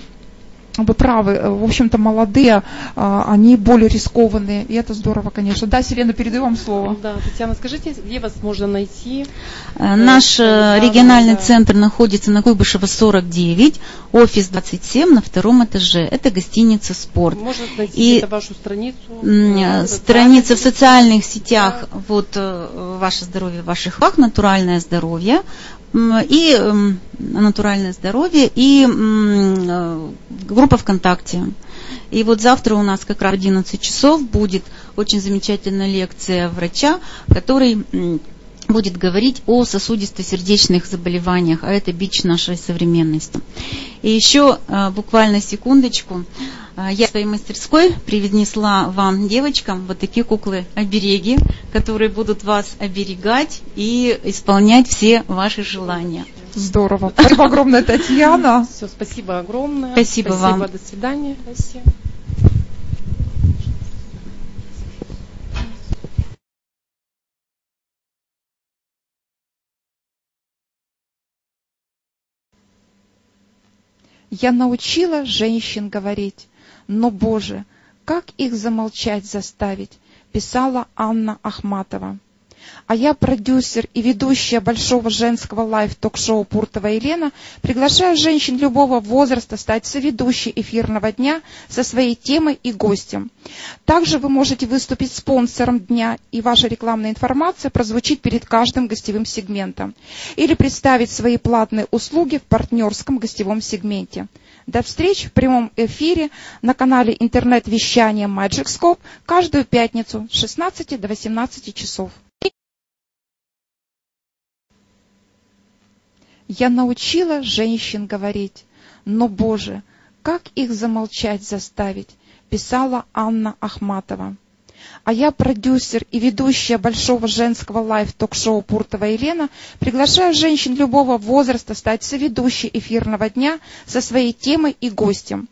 A: вы правы, э, в общем-то, молодые, а, они более рискованные, и это здорово, конечно. Да, Селена, передаю вам слово.
F: Да, Татьяна, скажите, где вас можно найти?
G: Э, Наш э,
F: да,
G: региональный
F: да.
G: центр находится на Куйбышева 49, офис 27 на втором этаже. Это гостиница «Спорт».
F: Можно найти
G: И,
F: вашу страницу? Э, в социальных
G: сетях, вот э, «Ваше здоровье в ваших руках», «Натуральное здоровье», и «Натуральное здоровье», и э, группа ВКонтакте. И вот завтра у нас как раз в 11 часов будет очень замечательная лекция врача, который будет говорить о сосудисто-сердечных заболеваниях, а это бич нашей современности. И еще э, буквально секундочку. Э, Я в своей мастерской привнесла вам, девочкам, вот такие куклы-обереги, которые будут вас оберегать и исполнять все ваши желания.
A: Здорово. Спасибо огромное, Татьяна.
F: Все, спасибо огромное.
G: Спасибо вам.
F: До свидания. Спасибо.
A: Я научила женщин говорить, но, Боже, как их замолчать заставить, писала Анна Ахматова. А я, продюсер и ведущая большого женского live ток-шоу Пуртова Елена, приглашаю женщин любого возраста стать соведущей эфирного дня со своей темой и гостем. Также вы можете выступить спонсором дня, и ваша рекламная информация прозвучит перед каждым гостевым сегментом. Или представить свои платные услуги в партнерском гостевом сегменте. До встречи в прямом эфире на канале интернет-вещания Magic Scope каждую пятницу с 16 до 18 часов. Я научила женщин говорить, но, Боже, как их замолчать заставить, писала Анна Ахматова. А я, продюсер и ведущая большого женского live ток-шоу Пуртова Елена, приглашаю женщин любого возраста стать соведущей эфирного дня со своей темой и гостем.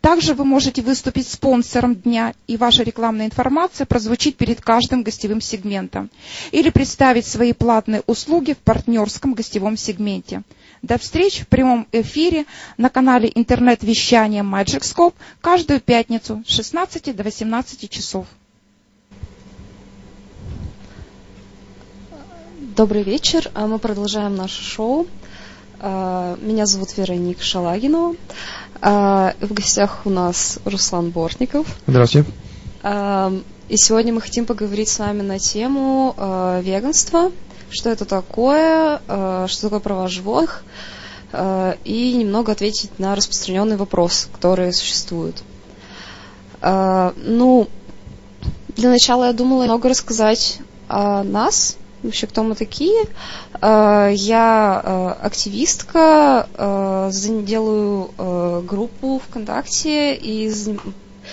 A: Также вы можете выступить спонсором дня, и ваша рекламная информация прозвучит перед каждым гостевым сегментом. Или представить свои платные услуги в партнерском гостевом сегменте. До встречи в прямом эфире на канале интернет-вещания Magic Scope каждую пятницу с 16 до 18 часов.
D: Добрый вечер. А Мы продолжаем наше шоу. А, Меня зовут Вероника Шалагинова. А, В гостях у нас Руслан Бортников.
H: Здравствуйте.
D: И сегодня мы хотим поговорить с вами на тему веганства, что это такое, что такое права животных, и немного ответить на распространенные вопросы, которые существуют. А, Ну, для начала я думала немного рассказать о нас, вообще кто мы такие. А, Я а, активистка, за- делаю группу ВКонтакте и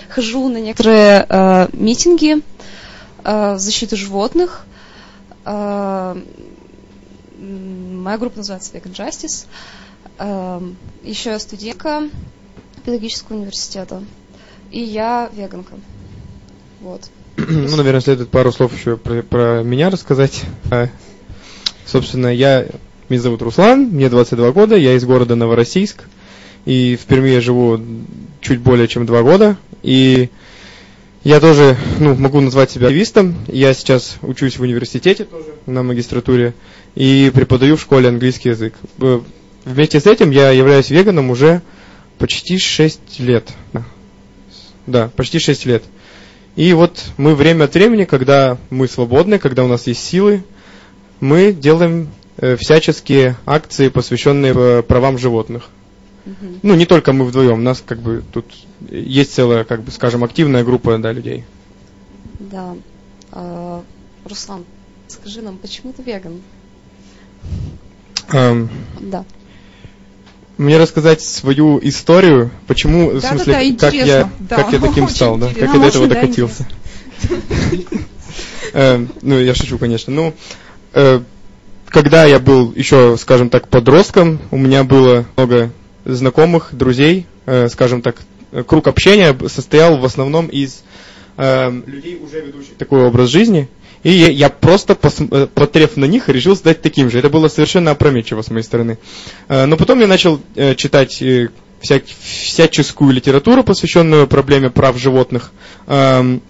D: хожу на некоторые митинги в защиту животных. Моя группа называется Vegan Justice. Еще я студентка педагогического университета. И я веганка. Вот.
H: Ну, наверное, следует пару слов еще про, про меня рассказать. А, собственно, я, меня зовут Руслан, мне 22 года, я из города Новороссийск. И в Перми я живу чуть более чем два года. И я тоже ну, могу назвать себя активистом. Я сейчас учусь в университете тоже на магистратуре и преподаю в школе английский язык. Вместе с этим я являюсь веганом уже почти 6 лет. Да, почти 6 лет. И вот мы время от времени, когда мы свободны, когда у нас есть силы, мы делаем э, всяческие акции, посвященные э, правам животных. Угу. Ну, не только мы вдвоем, у нас как бы тут есть целая, как бы, скажем, активная группа да, людей.
D: Да. А, Руслан, скажи нам, почему ты веган?
H: Эм,
D: да.
H: Мне рассказать свою историю, почему,
A: да,
H: в смысле,
A: да, да,
H: как, я,
A: да.
H: как я таким стал, да, как я до этого докатился. Эм, ну, я шучу, конечно. Ну, э, когда я был еще, скажем так, подростком, у меня было много знакомых, друзей, э, скажем так, круг общения состоял в основном из э, людей, уже ведущих такой образ жизни. И я, просто, посмотрев на них, решил стать таким же. Это было совершенно опрометчиво с моей стороны. Но потом я начал читать вся, всяческую литературу, посвященную проблеме прав животных. Эм,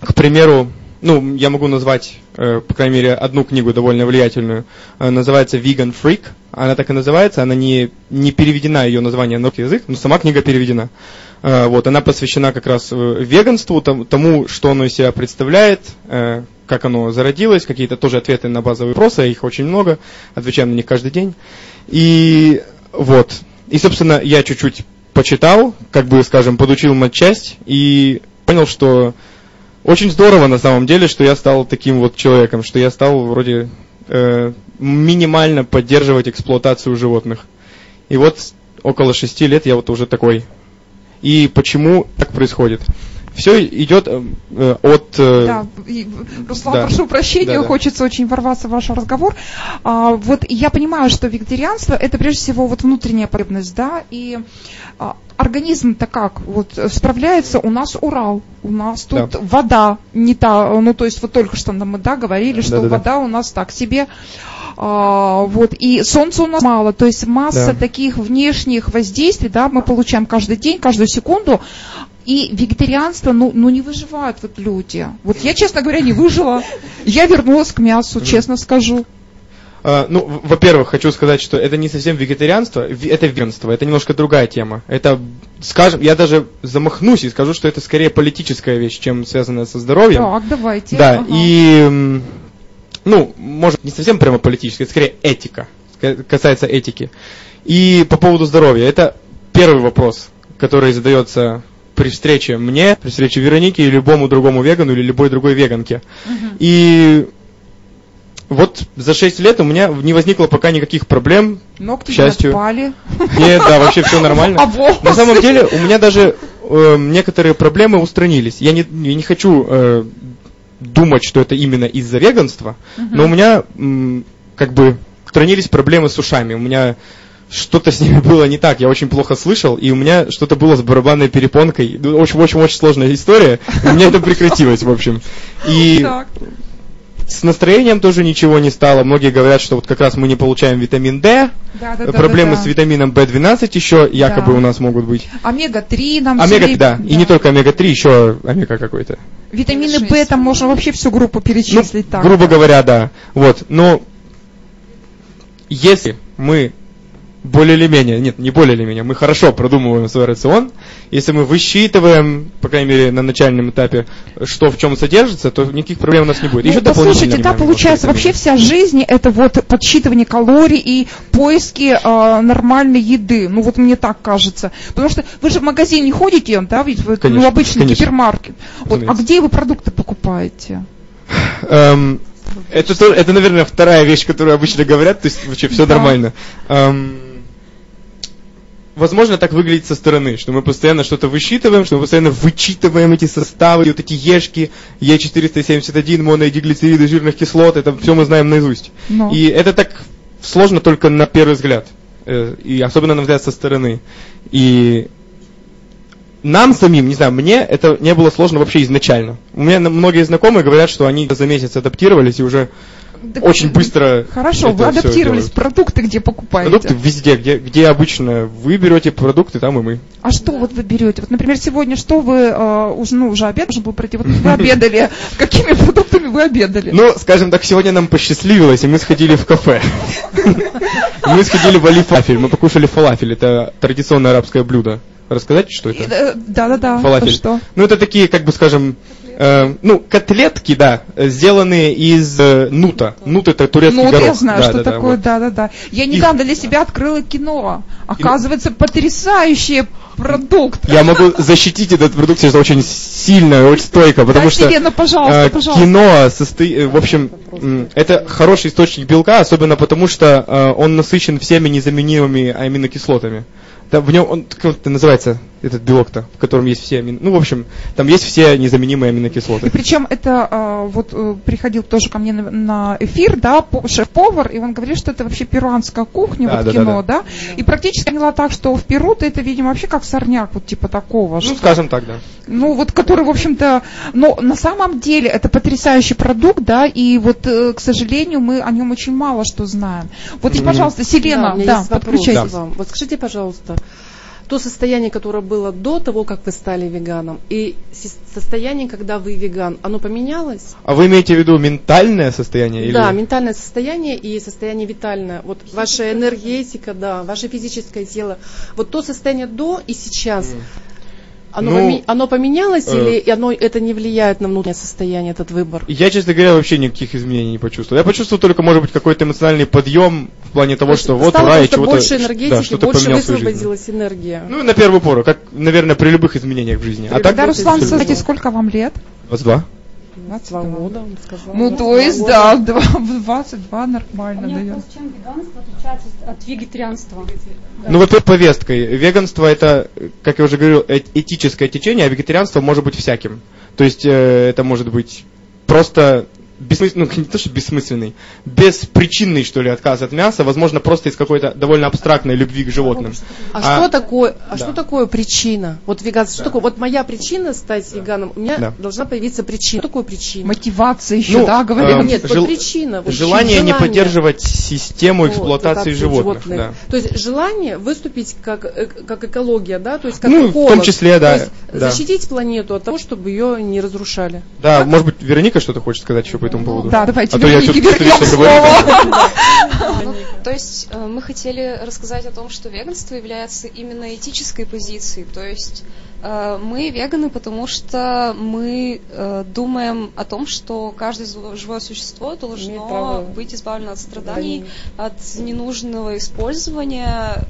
H: к примеру, ну, я могу назвать, э, по крайней мере, одну книгу довольно влиятельную. Э, называется Vegan Freak. Она так и называется, она не, не переведена, ее название на русский язык, но сама книга переведена. Э, вот, она посвящена как раз веганству, тому, что оно из себя представляет, как оно зародилось, какие-то тоже ответы на базовые вопросы, их очень много, отвечаем на них каждый день. И вот. И, собственно, я чуть-чуть почитал, как бы, скажем, подучил матчасть и понял, что очень здорово на самом деле, что я стал таким вот человеком, что я стал вроде э, минимально поддерживать эксплуатацию животных. И вот около шести лет я вот уже такой. И почему так происходит? все идет э, э, от... Э,
A: да, и, Руслан, да. прошу прощения, да, да. хочется очень ворваться в ваш разговор. А, вот я понимаю, что вегетарианство это прежде всего вот внутренняя потребность, да, и а, организм-то как? Вот справляется у нас Урал, у нас тут да. вода не та, ну то есть вот только что нам да, говорили, что да, да, вода да. у нас так себе. А, вот, и солнца у нас мало, то есть масса да. таких внешних воздействий, да, мы получаем каждый день, каждую секунду, и вегетарианство, ну, ну не выживают вот люди. Вот я, честно говоря, не выжила. Я вернулась к мясу, честно скажу.
H: Uh, ну, во-первых, хочу сказать, что это не совсем вегетарианство, это веганство, это немножко другая тема. Это, скажем, я даже замахнусь и скажу, что это скорее политическая вещь, чем связанная со здоровьем.
A: Так, давайте.
H: Да, ага. и, ну, может, не совсем прямо политическая, это скорее этика, касается этики. И по поводу здоровья, это первый вопрос, который задается при встрече мне, при встрече Вероники и любому другому вегану или любой другой веганке. Угу. И вот за 6 лет у меня не возникло пока никаких проблем.
A: Ногти
H: к счастью.
A: отпали.
H: Нет, да, вообще все нормально. А На самом деле у меня даже э, некоторые проблемы устранились. Я не, я не хочу э, думать, что это именно из-за веганства, угу. но у меня м, как бы устранились проблемы с ушами. У меня что-то с ними было не так, я очень плохо слышал, и у меня что-то было с барабанной перепонкой. Очень-очень-очень сложная история, у меня это прекратилось, в общем. И с настроением тоже ничего не стало. Многие говорят, что вот как раз мы не получаем витамин D. Да, да, Проблемы да, да. с витамином B12 еще якобы да. у нас могут быть.
A: Омега-3 нам
H: Омега, да. да. И не только омега-3, еще омега какой-то.
A: Витамины B там можно вообще всю группу перечислить. Ну, так.
H: Грубо говоря, да. Вот. Но если мы более или менее, нет, не более или менее, мы хорошо продумываем свой рацион. Если мы высчитываем, по крайней мере, на начальном этапе, что в чем содержится, то никаких проблем у нас не будет.
A: Ну, Еще послушайте, да, получается, вообще вся жизнь это вот подсчитывание калорий и поиски э, нормальной еды. Ну вот мне так кажется. Потому что вы же в магазин не ходите, да, ведь вы, конечно, ну, обычный конечно. гипермаркет. Вот, а где вы продукты покупаете?
H: Эм, это, это, наверное, вторая вещь, которую обычно говорят, то есть вообще все да. нормально. Эм, возможно, так выглядит со стороны, что мы постоянно что-то высчитываем, что мы постоянно вычитываем эти составы, вот эти ешки, Е471, моноэдиглицериды, жирных кислот, это все мы знаем наизусть. Но. И это так сложно только на первый взгляд, э, и особенно на взгляд со стороны. И нам самим, не знаю, мне это не было сложно вообще изначально. У меня многие знакомые говорят, что они за месяц адаптировались и уже
A: Так,
H: очень быстро
A: Хорошо, вы адаптировались. Продукты где покупаете?
H: Продукты везде, где, где обычно вы берете продукты, там и мы.
A: А что вот вы берете? Вот, например, сегодня что вы, э, уже, ну, уже обед должен был пройти, вот вы обедали, какими продуктами вы обедали?
H: Ну, скажем так, сегодня нам посчастливилось, и мы сходили в кафе. Мы сходили в Али Фалафель, мы покушали фалафель, это традиционное арабское блюдо. Рассказать, что это?
A: Э, Да-да-да,
H: Фалафель.
A: что?
H: Ну, это такие, как бы скажем, э, ну, котлетки, да, э, сделанные из э, нута. Нут это турецкий
A: Ну, вот
H: горох.
A: я знаю,
H: Да,
A: что
H: да, да,
A: такое,
H: вот.
A: да-да-да. Я
H: Их-
A: недавно для себя открыла кино. Оказывается, потрясающий продукт.
H: Я могу защитить этот продукт, это очень сильно, очень стойко, потому
A: Да,
H: что
A: Елена, пожалуйста,
H: э,
A: пожалуйста.
H: кино состоит, в общем, это хороший источник белка, особенно потому что э, он насыщен всеми незаменимыми аминокислотами. Да, в нем он как это называется этот белок-то, в котором есть все амин... Ну, в общем, там есть все незаменимые
A: И
H: аминокислоты.
A: причем это э, вот э, приходил тоже ко мне на, на эфир, да, по- шеф-повар, и он говорит, что это вообще перуанская кухня,
H: Да,
A: вот
H: да,
A: кино,
H: да,
A: да, И практически поняла так, что в Перу-то это, видимо, вообще как сорняк, вот типа такого.
H: Ну,
A: что-
H: скажем так, да.
A: Ну, вот который, в общем-то, но на самом деле это потрясающий продукт, да, и вот, э, к сожалению, мы о нем очень мало что знаем. Вот, и,
H: Мгм.
A: пожалуйста,
F: Да,
A: Селена, да,
F: вопрос
A: подключайтесь.
F: вам. Вот скажите, пожалуйста, то состояние, которое было до того, как вы стали веганом, и состояние, когда вы веган, оно поменялось?
H: А вы имеете в виду ментальное состояние? или-
F: Да, ментальное состояние и состояние витальное. Вот ваша энергетика, да, ваше физическое тело. Вот то состояние до и сейчас. Оно,
H: Ну,
F: поме- оно поменялось
H: э,
F: или и оно, это не влияет на внутреннее состояние, этот выбор?
H: Я, честно говоря, вообще никаких изменений не почувствовал. Я почувствовал только, может быть, какой-то эмоциональный подъем в плане того,
F: То
H: что вот ура, и
F: просто
H: чего-то
F: больше энергетики,
H: да, что-то
F: больше высвободилась энергия.
H: Ну, на первую пору, как, наверное, при любых изменениях в жизни. А так,
A: Тогда,
F: работает
A: Руслан,
F: равно.
A: сколько вам лет?
H: 22.
F: 22 года, он сказал.
A: Ну, то
F: 22
A: есть,
F: года.
A: да, в два- в 22
C: У
A: нормально,
C: меня
A: наверное.
C: вопрос, чем веганство отличается от вегетарианства?
H: Ну, во-первых, повесткой. Веганство это, как я уже говорил, этическое течение, а вегетарианство может быть всяким. То есть э, это может быть просто бессмысленный, ну, не то, что бессмысленный, беспричинный, что ли, отказ от мяса, возможно, просто из какой-то довольно абстрактной любви к животным.
F: А,
H: А-
F: что такое, а
H: да.
F: что такое причина? Вот веганство, что такое? Вот моя причина стать веганом, у меня
H: Да.
F: должна появиться причина. Что такое причина?
A: Мотивация еще,
H: Ну,
A: да, говорят.
H: эм,
F: Нет,
H: жел-
F: вот причина. Вот
H: Желание не
F: желание.
H: поддерживать систему
F: Вот,
H: эксплуатации
F: эксплуатации
H: животных. да.
F: То есть желание выступить как, э, как экология, да, то есть как
H: Ну, в
F: эколог.
H: том числе, да,
F: То есть
H: да.
F: защитить планету от того, чтобы ее не разрушали.
H: Да, может быть, Вероника что-то хочет сказать еще по этому поводу?
A: Да, давайте
H: А то я говорю.
A: слово.
I: Ну, то есть э, мы хотели рассказать о том, что веганство является именно этической позицией. То есть э, мы веганы, потому что мы э, думаем о том, что каждое живое существо должно быть избавлено от страданий, от ненужного использования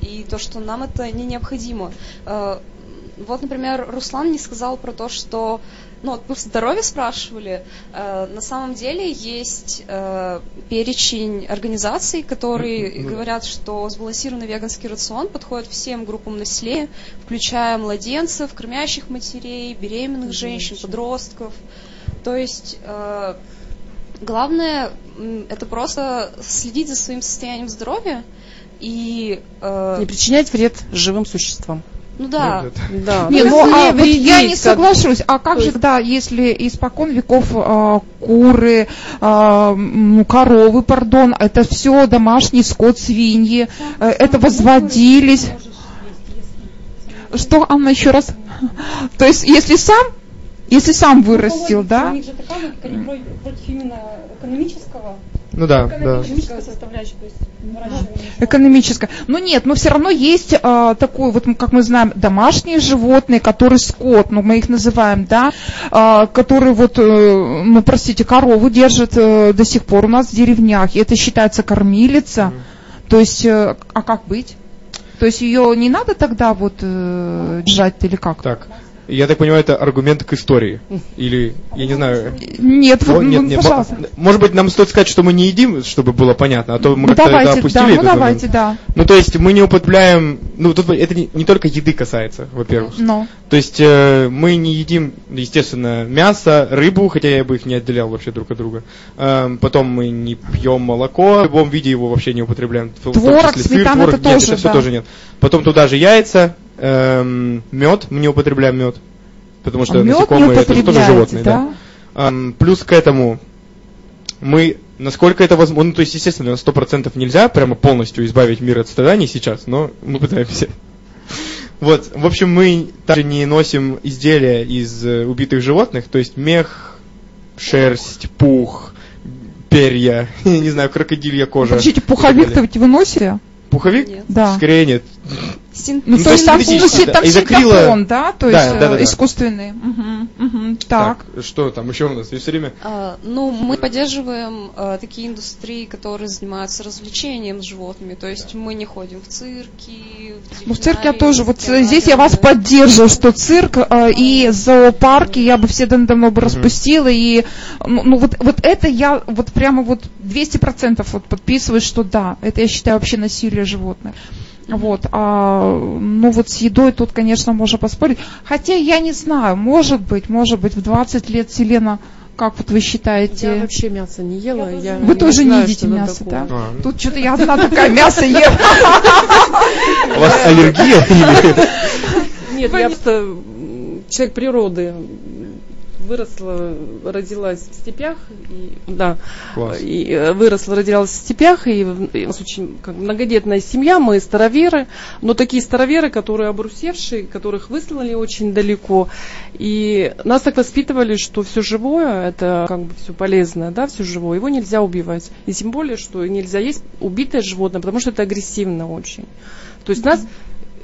I: и то, что нам это не необходимо. Вот, например, Руслан не сказал про то, что ну, вот вы в здоровье спрашивали. Э, на самом деле есть э, перечень организаций, которые
H: Ну да.
I: говорят, что сбалансированный веганский рацион подходит всем группам населения, включая младенцев, кормящих матерей, беременных женщин, подростков. То есть э, главное это просто следить за своим состоянием здоровья и э,
F: Не причинять вред живым существам.
I: Ну да,
F: Да.
A: Не, ну,
F: есть
A: а вот я не соглашусь. А как же, да, если испокон веков а, куры, а, коровы, пардон, это все домашний скот, свиньи, э, это возводились. Что, Анна, еще раз? То есть, если сам, если сам вырастил,
C: У
A: да?
C: них же такая логика, они против, именно экономического,
H: Ну да, да.
C: экономической составляющей, то есть выращивания.
A: Экономическое. Но нет, но все равно есть а, такой, вот как мы знаем, домашние животные, которые скот, ну мы их называем, да, а, которые вот, э, ну простите, корову держат э, до сих пор у нас в деревнях, и это считается кормилица. То есть, э, а как быть? То есть ее не надо тогда вот э, держать или как?
H: Так. Я так понимаю, это аргумент к истории. Или, я не знаю...
A: Нет,
H: О,
A: вот,
H: нет,
A: ну,
H: нет,
A: пожалуйста.
H: мо- Может быть, нам стоит сказать, что мы не едим, чтобы было понятно, а то мы
A: Ну,
H: как-то это
A: давайте,
H: опустили
A: да, ну
H: момент.
A: давайте, да.
H: Ну, то есть мы не употребляем... Ну, тут это не, не только еды касается, во-первых.
A: Но.
H: То есть э, мы не едим, естественно, мясо, рыбу, хотя я бы их не отделял вообще друг от друга. Эм, потом мы не пьем молоко, в любом виде его вообще не употребляем.
A: Творог, сметана это
H: нет,
A: тоже,
H: это все
A: да.
H: тоже нет. Потом туда же яйца, Эм, мед, мы не употребляем мед, потому что
A: А
H: насекомые это же тоже животные, да.
A: да?
H: Эм, плюс к этому мы, насколько это возможно, ну, то есть, естественно, на 100% нельзя прямо полностью избавить мир от страданий сейчас, но мы пытаемся. Вот, в общем, мы также не носим изделия из э, убитых животных, то есть мех, шерсть, пух, перья, не знаю, крокодилья кожа.
A: Подождите, пуховик-то ведь вы носите?
H: Пуховик?
D: Нет.
A: Да.
H: Скорее нет.
D: Син-
A: Ну, то есть там,
H: синтетический,
A: ну,
H: да.
A: там
H: Из акрила-
A: синтепон, да? То
H: Да,
A: есть
H: да, да,
A: э,
H: да.
A: искусственный. Мгм, мгм. Так.
H: что там еще у нас? Я все время...
D: А, ну, мы поддерживаем а, такие индустрии, которые занимаются развлечением с животными. То есть мы не ходим в цирки, в
A: Ну, в цирке я тоже, вот здесь я вас поддерживаю, что цирк э, и зоопарки я бы все давно давно бы распустила, и ну, ну, вот, вот это я вот прямо вот 200% вот подписываюсь, что да, это я считаю вообще насилие животных. Вот, а, ну вот с едой тут, конечно, можно поспорить. Хотя я не знаю, может быть, может быть, в 20 лет Селена, как вот вы считаете?
F: Я вообще мясо не ела. Я
A: Вы тоже не
F: знаю,
A: едите
F: что это
A: мясо,
F: такое.
A: да?
H: А,
A: Тут что-то я одна такая мясо ем.
H: У вас аллергия?
F: Нет, я просто человек природы. Выросла, родилась в степях, и, да,
H: Класс.
F: и э, выросла, родилась в степях, и и у нас очень как, многодетная семья, мы староверы, но такие староверы, которые обрусевшие, которых выслали очень далеко, и нас так воспитывали, что все живое, это как бы все полезное, да, все живое, его нельзя убивать, и тем более, что нельзя есть убитое животное, потому что это агрессивно очень. То есть нас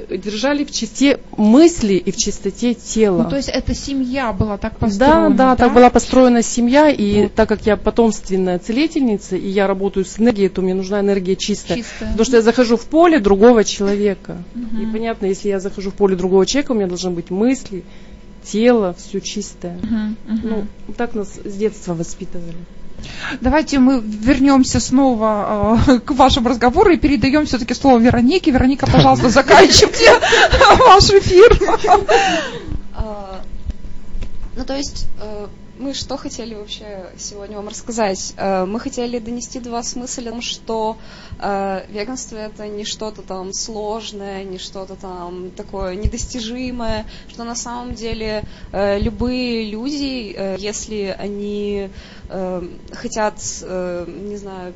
F: держали в чистоте мысли и в чистоте тела.
A: Ну, то есть эта семья была так
F: Да,
A: построена,
F: да, так была построена семья, и так как я потомственная целительница, и я работаю с энергией, то мне нужна энергия чистая.
A: чистая.
F: Потому что я захожу в поле другого человека.
A: Мгм.
F: И понятно, если я захожу в поле другого человека, у меня должны быть мысли, тело, все чистое.
A: Мгм, мгм.
F: Ну, так нас с детства воспитывали.
A: Давайте мы вернемся снова э, к вашему разговору и передаем все-таки слово Веронике. Вероника, пожалуйста, заканчивайте ваш эфир.
D: А, Ну, то есть, э, мы что хотели вообще сегодня вам рассказать? Э, Мы хотели донести до вас мысль о том, что э, веганство это не что-то там сложное, не что-то там такое недостижимое, что на самом деле э, любые люди, если они хотят, не знаю,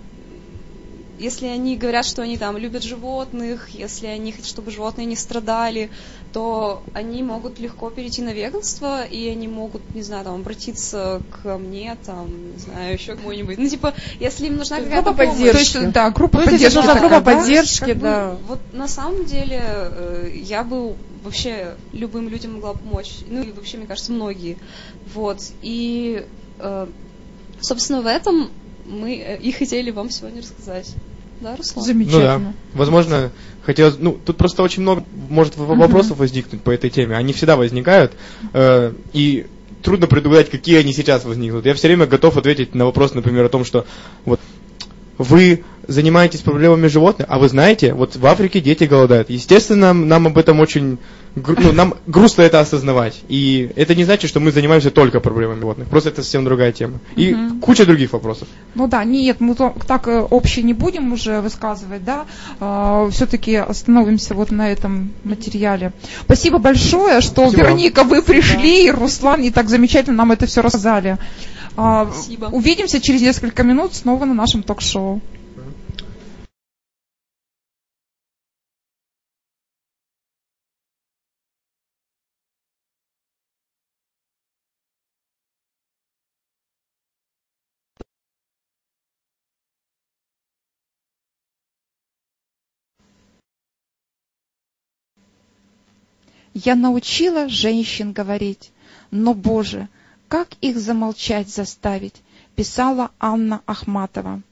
D: если они говорят, что они там любят животных, если они хотят, чтобы животные не страдали, то они могут легко перейти на веганство, и они могут, не знаю, там, обратиться ко мне, там, не знаю, еще кому-нибудь. Ну, типа, если им нужна какая-то
F: группа
D: помощь.
F: поддержки.
A: То есть, да, группа
F: Ну, если
A: поддержки.
F: нужна
A: такая,
F: группа
A: да?
F: поддержки,
D: Как бы,
F: да.
D: вот на самом деле э, я бы вообще любым людям могла помочь. Ну и вообще, мне кажется, многие. Вот. И, э, собственно, в этом мы э, и хотели вам сегодня рассказать. Да, Руслан?
H: Ну да.
A: Замечательно.
H: Возможно, хотелось... Ну, тут просто очень много может вопросов возникнуть по этой теме. Они всегда возникают. э, и трудно предугадать, какие они сейчас возникнут. Я все время готов ответить на вопрос, например, о том, что вот вы занимаетесь проблемами животных, а вы знаете, вот в Африке дети голодают. Естественно, нам об этом очень ну, нам грустно это осознавать. И это не значит, что мы занимаемся только проблемами животных. Просто это совсем другая тема. И
A: Мгм.
H: куча других вопросов.
A: Ну да, нет, мы так э, общее не будем уже высказывать, да, все-таки остановимся вот на этом материале. Спасибо большое, что,
H: Спасибо.
A: Вероника, вы пришли, и Руслан, и так замечательно нам это все рассказали. А,
D: Спасибо.
A: Увидимся через несколько минут снова на нашем ток-шоу. Я научила женщин говорить, но, Боже, как их замолчать заставить, писала Анна Ахматова.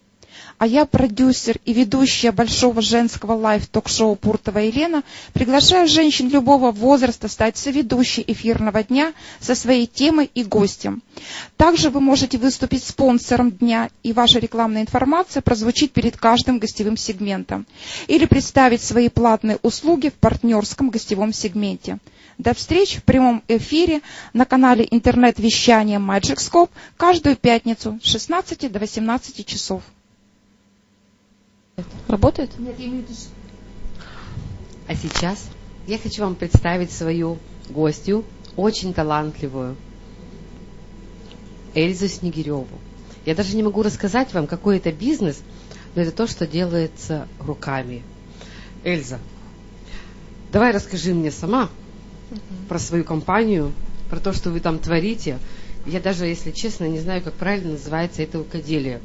A: А я, продюсер и ведущая большого женского live ток-шоу Пуртова Елена, приглашаю женщин любого возраста стать соведущей эфирного дня со своей темой и гостем. Также вы можете выступить спонсором дня, и ваша рекламная информация прозвучит перед каждым гостевым сегментом. Или представить свои платные услуги в партнерском гостевом сегменте. До встреч в прямом эфире на канале интернет-вещания Magic Scope каждую пятницу с 16 до 18 часов.
D: Работает?
B: А сейчас Я хочу вам представить свою гостью, очень талантливую, Эльзу Снегиреву. Я даже не могу рассказать вам, какой это бизнес, но это то, что делается руками. Эльза, давай расскажи мне сама про свою компанию, про то, что вы там творите. Я даже, если честно, не знаю, как правильно называется это рукоделие.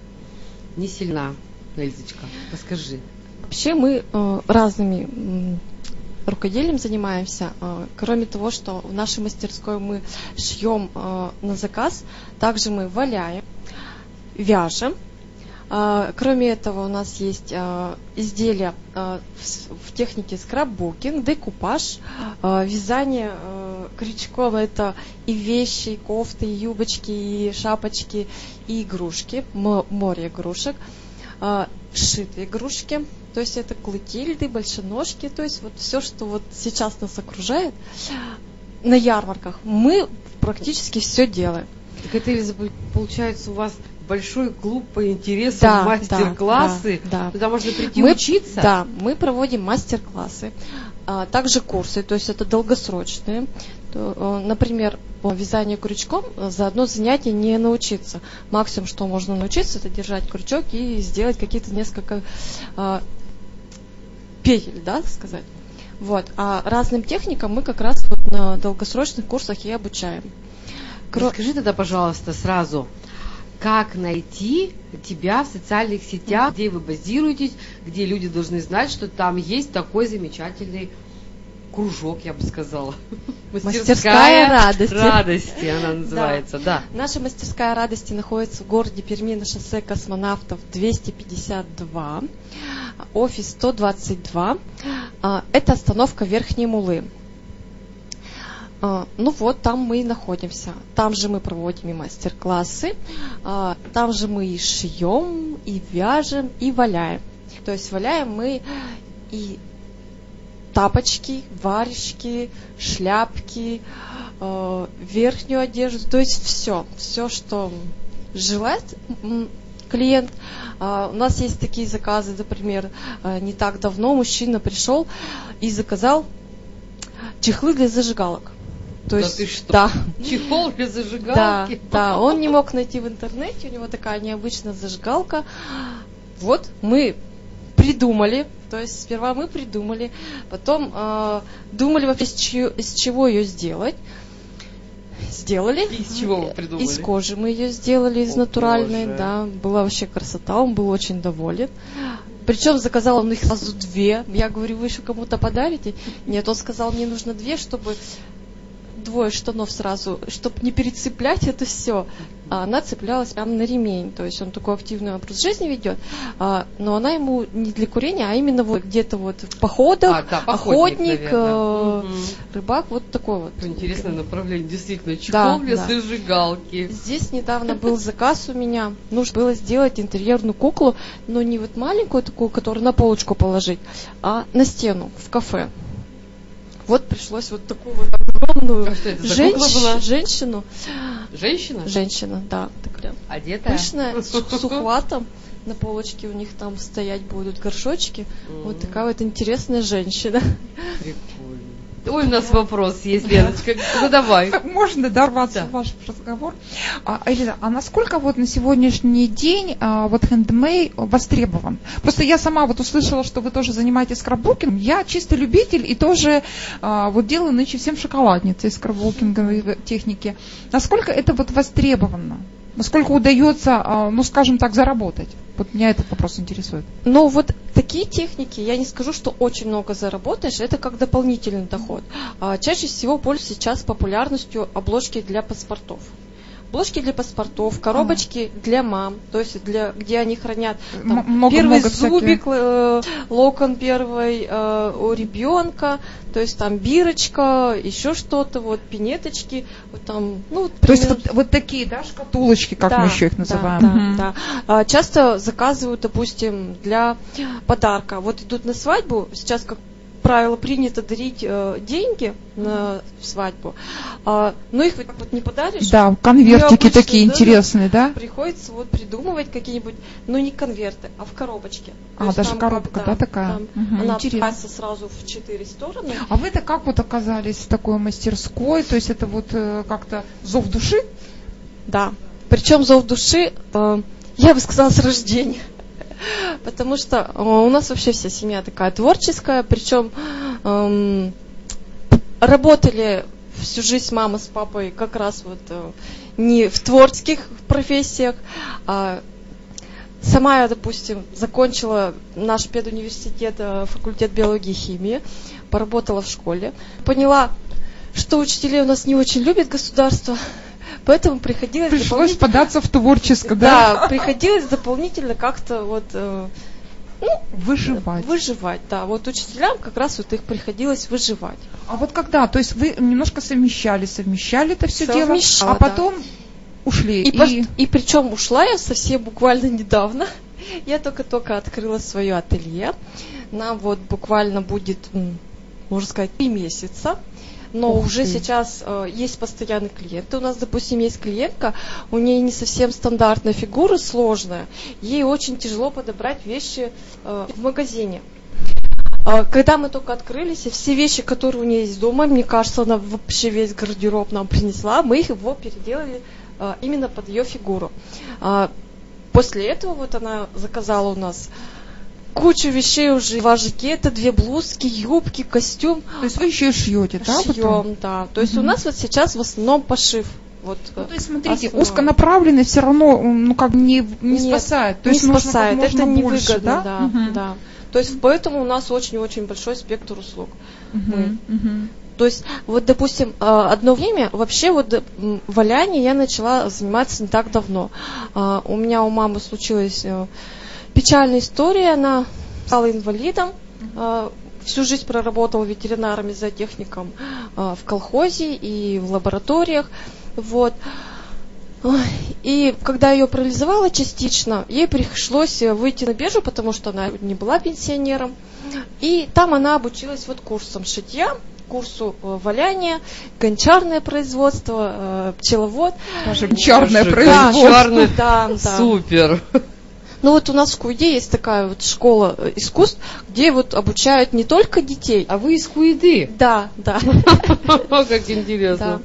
B: Не сильна, Эльзочка, расскажи.
J: Вообще мы э, разными м, рукоделием занимаемся. Э, кроме того, что в нашей мастерской мы шьем э, на заказ, также мы валяем, вяжем. Э, Кроме этого, у нас есть э, изделия э, в, в технике скраббукинг, декупаж, э, вязание э, крючком. Это и вещи, и кофты, и юбочки, и шапочки, и игрушки, мо- море игрушек, э, сшитые игрушки. То есть это клотильды, большеножки, то есть вот все, что вот сейчас нас окружает на ярмарках, мы практически все делаем.
B: Так это, получается, у вас большой клуб по интересам,
J: Да,
B: мастер-классы.
J: да, да.
B: Туда можно прийти
J: Мы-
B: учиться.
J: Да, мы проводим мастер-классы, а, также курсы, то есть это долгосрочные. Э, Например, по вязанию крючком э, за одно занятие не научиться. Максимум, что можно научиться, это держать крючок и сделать какие-то несколько а, петель, да, сказать. Вот. А разным техникам мы как раз вот на долгосрочных курсах и обучаем. Кро-
B: Расскажи тогда, пожалуйста, сразу, как найти тебя в социальных сетях, где вы базируетесь, где люди должны знать, что там есть такой замечательный кружок, я бы сказала.
J: Мастерская радости.
B: радости она называется, да.
J: Наша мастерская радости находится в городе Перми на шоссе космонавтов 252, офис 122. А, Это остановка Верхней Мулы. А, Ну вот, там мы и находимся. Там же мы проводим и мастер-классы, а, там же мы и шьем, и вяжем, и валяем. То есть валяем мы и тапочки, варежки, шляпки, э, верхнюю одежду, то есть все, все, что желает клиент. А, У нас есть такие заказы, например, э, не так давно мужчина пришел и заказал чехлы для зажигалок. То
B: Да
J: есть,
B: ты что?
J: Да,
B: Чехол для
J: да,
B: зажигалки.
J: да, он не мог найти в интернете, у него такая необычная зажигалка. Вот мы придумали, то есть сперва мы придумали, потом э, думали вообще, из чего, из чего ее сделать. Сделали.
B: Из чего вы придумали?
J: Из кожи мы ее сделали, из
B: О,
J: натуральной,
B: боже.
J: да. Была вообще красота, он был очень доволен. Причем заказал он их сразу две. Я говорю, вы еще кому-то подарите? Нет, он сказал, мне нужно две, чтобы двое штанов сразу, чтобы не перецеплять это все. А она цеплялась прямо на ремень. То есть он такой активный образ жизни ведет. А, но она ему не для курения, а именно вот где-то вот в походах,
B: А, да, походник,
J: охотник,
B: наверное.
J: э,
B: Мгм.
J: рыбак, вот такой вот.
B: Интересное направление, действительно. Чехол
J: Да, да.
B: зажигалки.
J: Здесь недавно был заказ у меня. Нужно было сделать интерьерную куклу, но не вот маленькую такую, которую на полочку положить, а на стену в кафе. Вот пришлось вот такую вот огромную
B: А
J: женщ- женщину,
B: Женщина?
J: женщина, да, такая
B: Одетая?
J: пышная, с, с ухватом. На полочке у них там стоять будут горшочки. Вот такая вот интересная женщина.
B: Ой, у нас вопрос есть, Леночка. Ну давай.
A: Можно дорваться
B: Да.
A: в ваш разговор. А, Элиза, а насколько вот на сегодняшний день а, вот хендмей востребован? Просто я сама вот услышала, что вы тоже занимаетесь скраббукингом. Я чисто любитель и тоже а, вот делаю нынче всем шоколадницы из скраббукинговой техники. Насколько это вот востребовано? Насколько удается, а, ну скажем так, заработать? Вот меня этот вопрос интересует.
J: Но вот такие техники, я не скажу, что очень много заработаешь, это как дополнительный доход. А, чаще всего пользуются сейчас популярностью обложки для паспортов. Обложки для паспортов, коробочки для мам, то есть для, где они хранят там,
A: М-
J: первый
A: много
J: зубик, э, локон первый э, у ребенка, то есть там бирочка, еще что-то, вот пинеточки, вот там, ну, вот
A: То есть вот, вот такие, да, шкатулочки, как
J: да,
A: мы еще их
J: да,
A: называем.
J: Да,
A: Мгм.
J: да. А, Часто заказывают, допустим, для подарка. Вот идут на свадьбу, сейчас как правило, принято дарить э, деньги на свадьбу, а, но их вот, вот не подаришь.
A: Да, конвертики
J: Необычные,
A: такие
J: да, да.
A: интересные, да?
J: Приходится вот придумывать какие-нибудь, ну не конверты, а в коробочке. То
A: А, даже
J: там
A: коробка,
J: как,
A: да, такая?
J: там
A: Мгм,
J: она открывается сразу в четыре стороны.
A: А вы-то как вот оказались в такой мастерской? То есть это вот э, как-то зов души?
J: Да. Причем зов души, э, я бы сказала, с рождения. Потому что э, у нас вообще вся семья такая творческая, причем эм, работали всю жизнь мама с папой как раз вот э, не в творческих профессиях, а сама я, допустим, закончила наш педуниверситет, э, факультет биологии и химии, поработала в школе, поняла, что учителей у нас не очень любит государство, поэтому приходилось
A: Пришлось
J: дополнительно-
A: податься в творческое, да?
J: да, приходилось дополнительно как-то вот э,
A: Выживать.
J: выживать, да. Вот учителям как раз вот их приходилось выживать.
A: А вот когда? То есть вы немножко совмещали, совмещали это все дело, а
J: да.
A: потом ушли.
J: И, пос- и причем ушла я совсем буквально недавно. Я только-только открыла свое ателье. Нам вот буквально будет, можно сказать, три месяца. Но
A: Ух
J: уже
A: ты.
J: сейчас э, есть постоянные клиенты. У нас, допустим, есть клиентка, у нее не совсем стандартная фигура, сложная. Ей очень тяжело подобрать вещи э, в магазине. А, Когда мы только открылись, все вещи, которые у нее есть дома, мне кажется, она вообще весь гардероб нам принесла, мы их его переделали а, именно под ее фигуру. А, После этого вот она заказала у нас кучу вещей уже, два жакета, две блузки, юбки, костюм.
A: То есть вы еще и шьете, да? потом?
J: Шьем, да. То есть у
A: Мгм.
J: нас вот сейчас в основном пошив. Вот,
A: Ну,
J: э,
A: то есть, смотрите,
J: основное.
A: узконаправленный все равно, ну, как не, не
J: Нет,
A: спасает. То
J: не
A: есть нужно
J: спасает,
A: можно
J: это
A: больше,
J: невыгодно, да,
A: Мгм.
J: да. То есть поэтому у нас очень-очень большой спектр услуг.
A: Мгм, мгм.
J: То есть, вот, допустим, а, одно время вообще вот валяние я начала заниматься не так давно. А, У меня у мамы случилась э, печальная история, она стала инвалидом, а, всю жизнь проработала ветеринаром и зоотехником а, в колхозе и в лабораториях. Вот. И когда ее парализовало частично, ей пришлось э, выйти на биржу, потому что она не была пенсионером. И там она обучилась вот курсам шитья, курсу э, валяния, гончарное производство, э, пчеловод.
A: Гончарное производство.
B: гончарное.
J: Да, да.
B: Супер.
J: Ну вот у нас в Куйде есть такая вот школа э, искусств, где вот обучают не только детей.
B: А вы из Куиды?
J: Да, да.
B: Как интересно.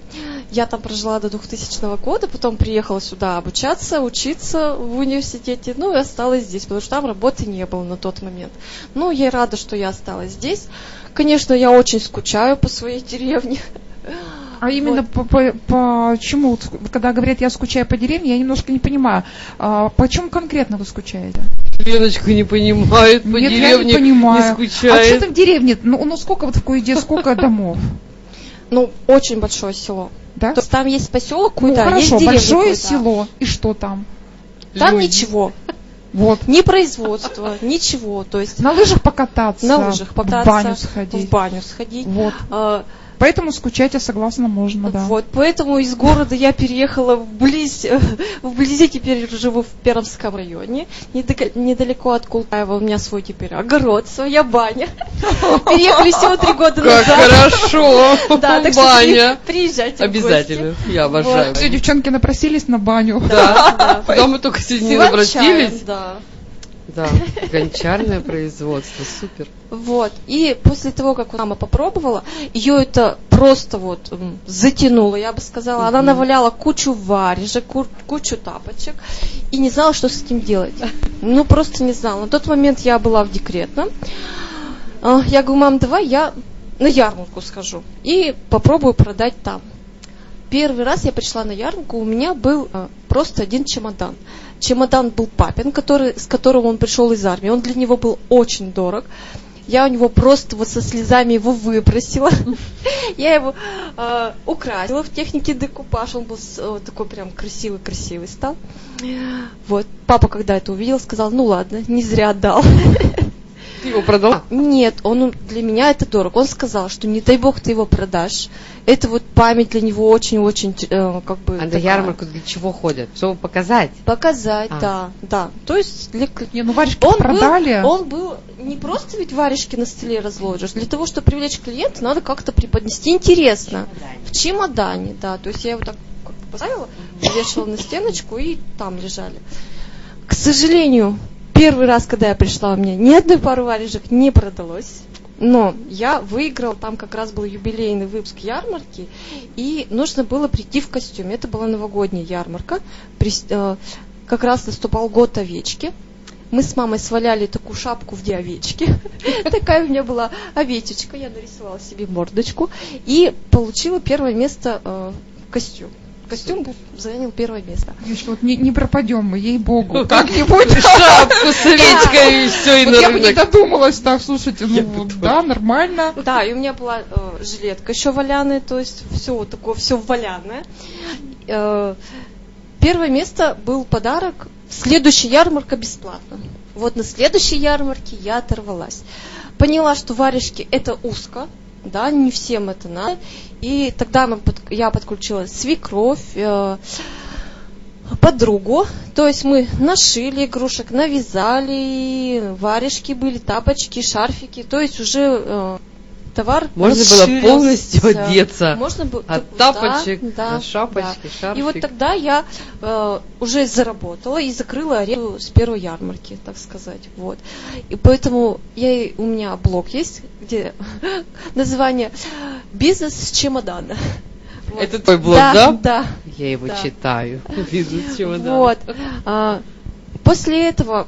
J: Я там прожила до 2000 года, потом приехала сюда обучаться, учиться в университете, ну и осталась здесь, потому что там работы не было на тот момент. Ну, я рада, что я осталась здесь. Конечно, я очень скучаю по своей деревне.
A: А именно по, по- почему, вот когда говорят, я скучаю по деревне, я немножко не понимаю. А, почему конкретно вы скучаете?
B: Леночка не понимает, по
A: Нет, я
B: деревне
A: не понимаю.
B: не
A: А что
B: скучает.
A: там в деревне? Ну, ну сколько вот в Куиде, сколько домов?
J: Ну, очень большое село.
A: Да?
J: То есть там есть поселок
A: Ну,
J: Куйда, есть
A: хорошо,
J: деревня
A: большое село. И что там?
J: Там
B: Люди.
J: ничего.
A: Вот.
J: Ни производства, ничего. То есть
A: На лыжах покататься.
J: на лыжах покататься,
A: В баню сходить.
J: в баню сходить.
A: Вот.
J: А,
A: Поэтому скучать я согласна, можно, да.
J: Вот, поэтому из города я переехала вблизь, э, вблизи теперь живу в Пермском районе, недалеко, от Култаева, у меня свой теперь огород, своя баня. Переехали всего три года
B: Как
J: назад.
B: хорошо.
J: Да, так что
B: Баня.
J: при- приезжайте
B: Обязательно. Я обожаю.
A: Все, девчонки напросились на баню.
B: Да, да. мы только сегодня не напросились.
J: Да.
B: Да, гончарное производство, супер.
J: Вот. И после того, как мама попробовала, ее это просто вот затянуло, я бы сказала. Она наваляла кучу варежек, ку- кучу тапочек и не знала, что с этим делать. Ну, просто не знала. На тот момент я была в декретном. А, Я говорю, мам, давай я на ярмарку схожу и попробую продать там. Первый раз я пришла на ярмарку, у меня был а, просто один чемодан. Чемодан был папин, который, с которым он пришел из армии. Он для него был очень дорог. Я у него просто вот со слезами его выбросила. Я его э, украсила в технике декупаж. Он был э, такой прям красивый-красивый стал. Вот. Папа, когда это увидел, сказал, ну ладно, не зря отдал.
B: Ты его продал?
J: А, Нет, он для меня это дорого. Он сказал, что не дай бог ты его продашь. Это вот память для него очень-очень э, как бы
B: А на ярмарку для чего ходят? Чтобы показать?
J: Показать,
B: А.
J: да, да. То есть для
A: Не, ну варежки
J: он
A: продали.
J: Был, он был не просто ведь варежки на столе разложишь. Для того, чтобы привлечь клиента, надо как-то преподнести интересно. В чемодане, да. То есть я его так как бы поставила, повешала на стеночку и там лежали. К сожалению, первый раз, когда я пришла, у меня ни одной пары варежек не продалось. Но я выиграл, там как раз был юбилейный выпуск ярмарки, и нужно было прийти в костюме. Это была новогодняя ярмарка. Прис- э, Как раз наступал год овечки. Мы с мамой сваляли такую шапку в овечки. Такая у меня была овечечка. Я нарисовала себе мордочку и получила первое место э, в костюм. Костюм занял первое место.
A: Девочки, вот не, не пропадем мы, ей-богу, как-нибудь.
B: Шапку с и все, и
A: Вот я бы не додумалась так, слушайте, ну да, нормально.
J: Да, и у меня была э, жилетка еще валяная, то есть все вот такое, все валяное. Э, первое место был подарок. Следующая ярмарка бесплатно. Вот на следующей ярмарке я оторвалась. Поняла, что варежки это узко, да, не всем это надо. И тогда мы я подключила свекровь, э, подругу. То есть мы нашили игрушек, навязали, варежки были, тапочки, шарфики. То есть уже э, товар
B: Можно было полностью одеться.
J: Можно было
B: От
J: да,
B: тапочек
J: да,
B: до шапочки,
J: да.
B: шарфик.
J: И вот тогда я э, уже заработала и закрыла аренду с первой ярмарки, так сказать. Вот. И поэтому я, у меня блог есть, где название «Бизнес с чемодана». Вот.
B: Это твой блог,
J: да?
B: да?
J: Да.
B: Я его
J: Да.
B: читаю. Бизнес чемодан.
J: Вот. А, после этого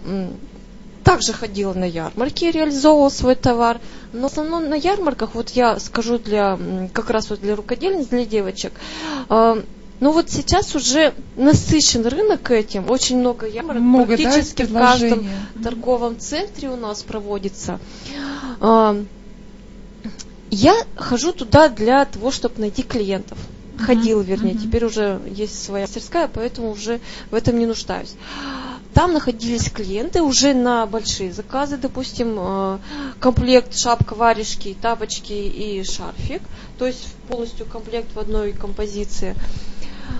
J: также ходила на ярмарки, реализовывала свой товар. Но в основном на ярмарках, вот я скажу для как раз вот для рукодельниц, для девочек, а, ну вот сейчас уже насыщен рынок этим, очень много ярмарок,
A: Много, да,
J: практически в каждом торговом центре у нас проводится. А, Я хожу туда для того, чтобы найти клиентов. Ходила, вернее, теперь уже есть своя мастерская, поэтому уже в этом не нуждаюсь. Там находились клиенты уже на большие заказы, допустим, э, комплект шапка, варежки, тапочки и шарфик, то есть полностью комплект в одной композиции.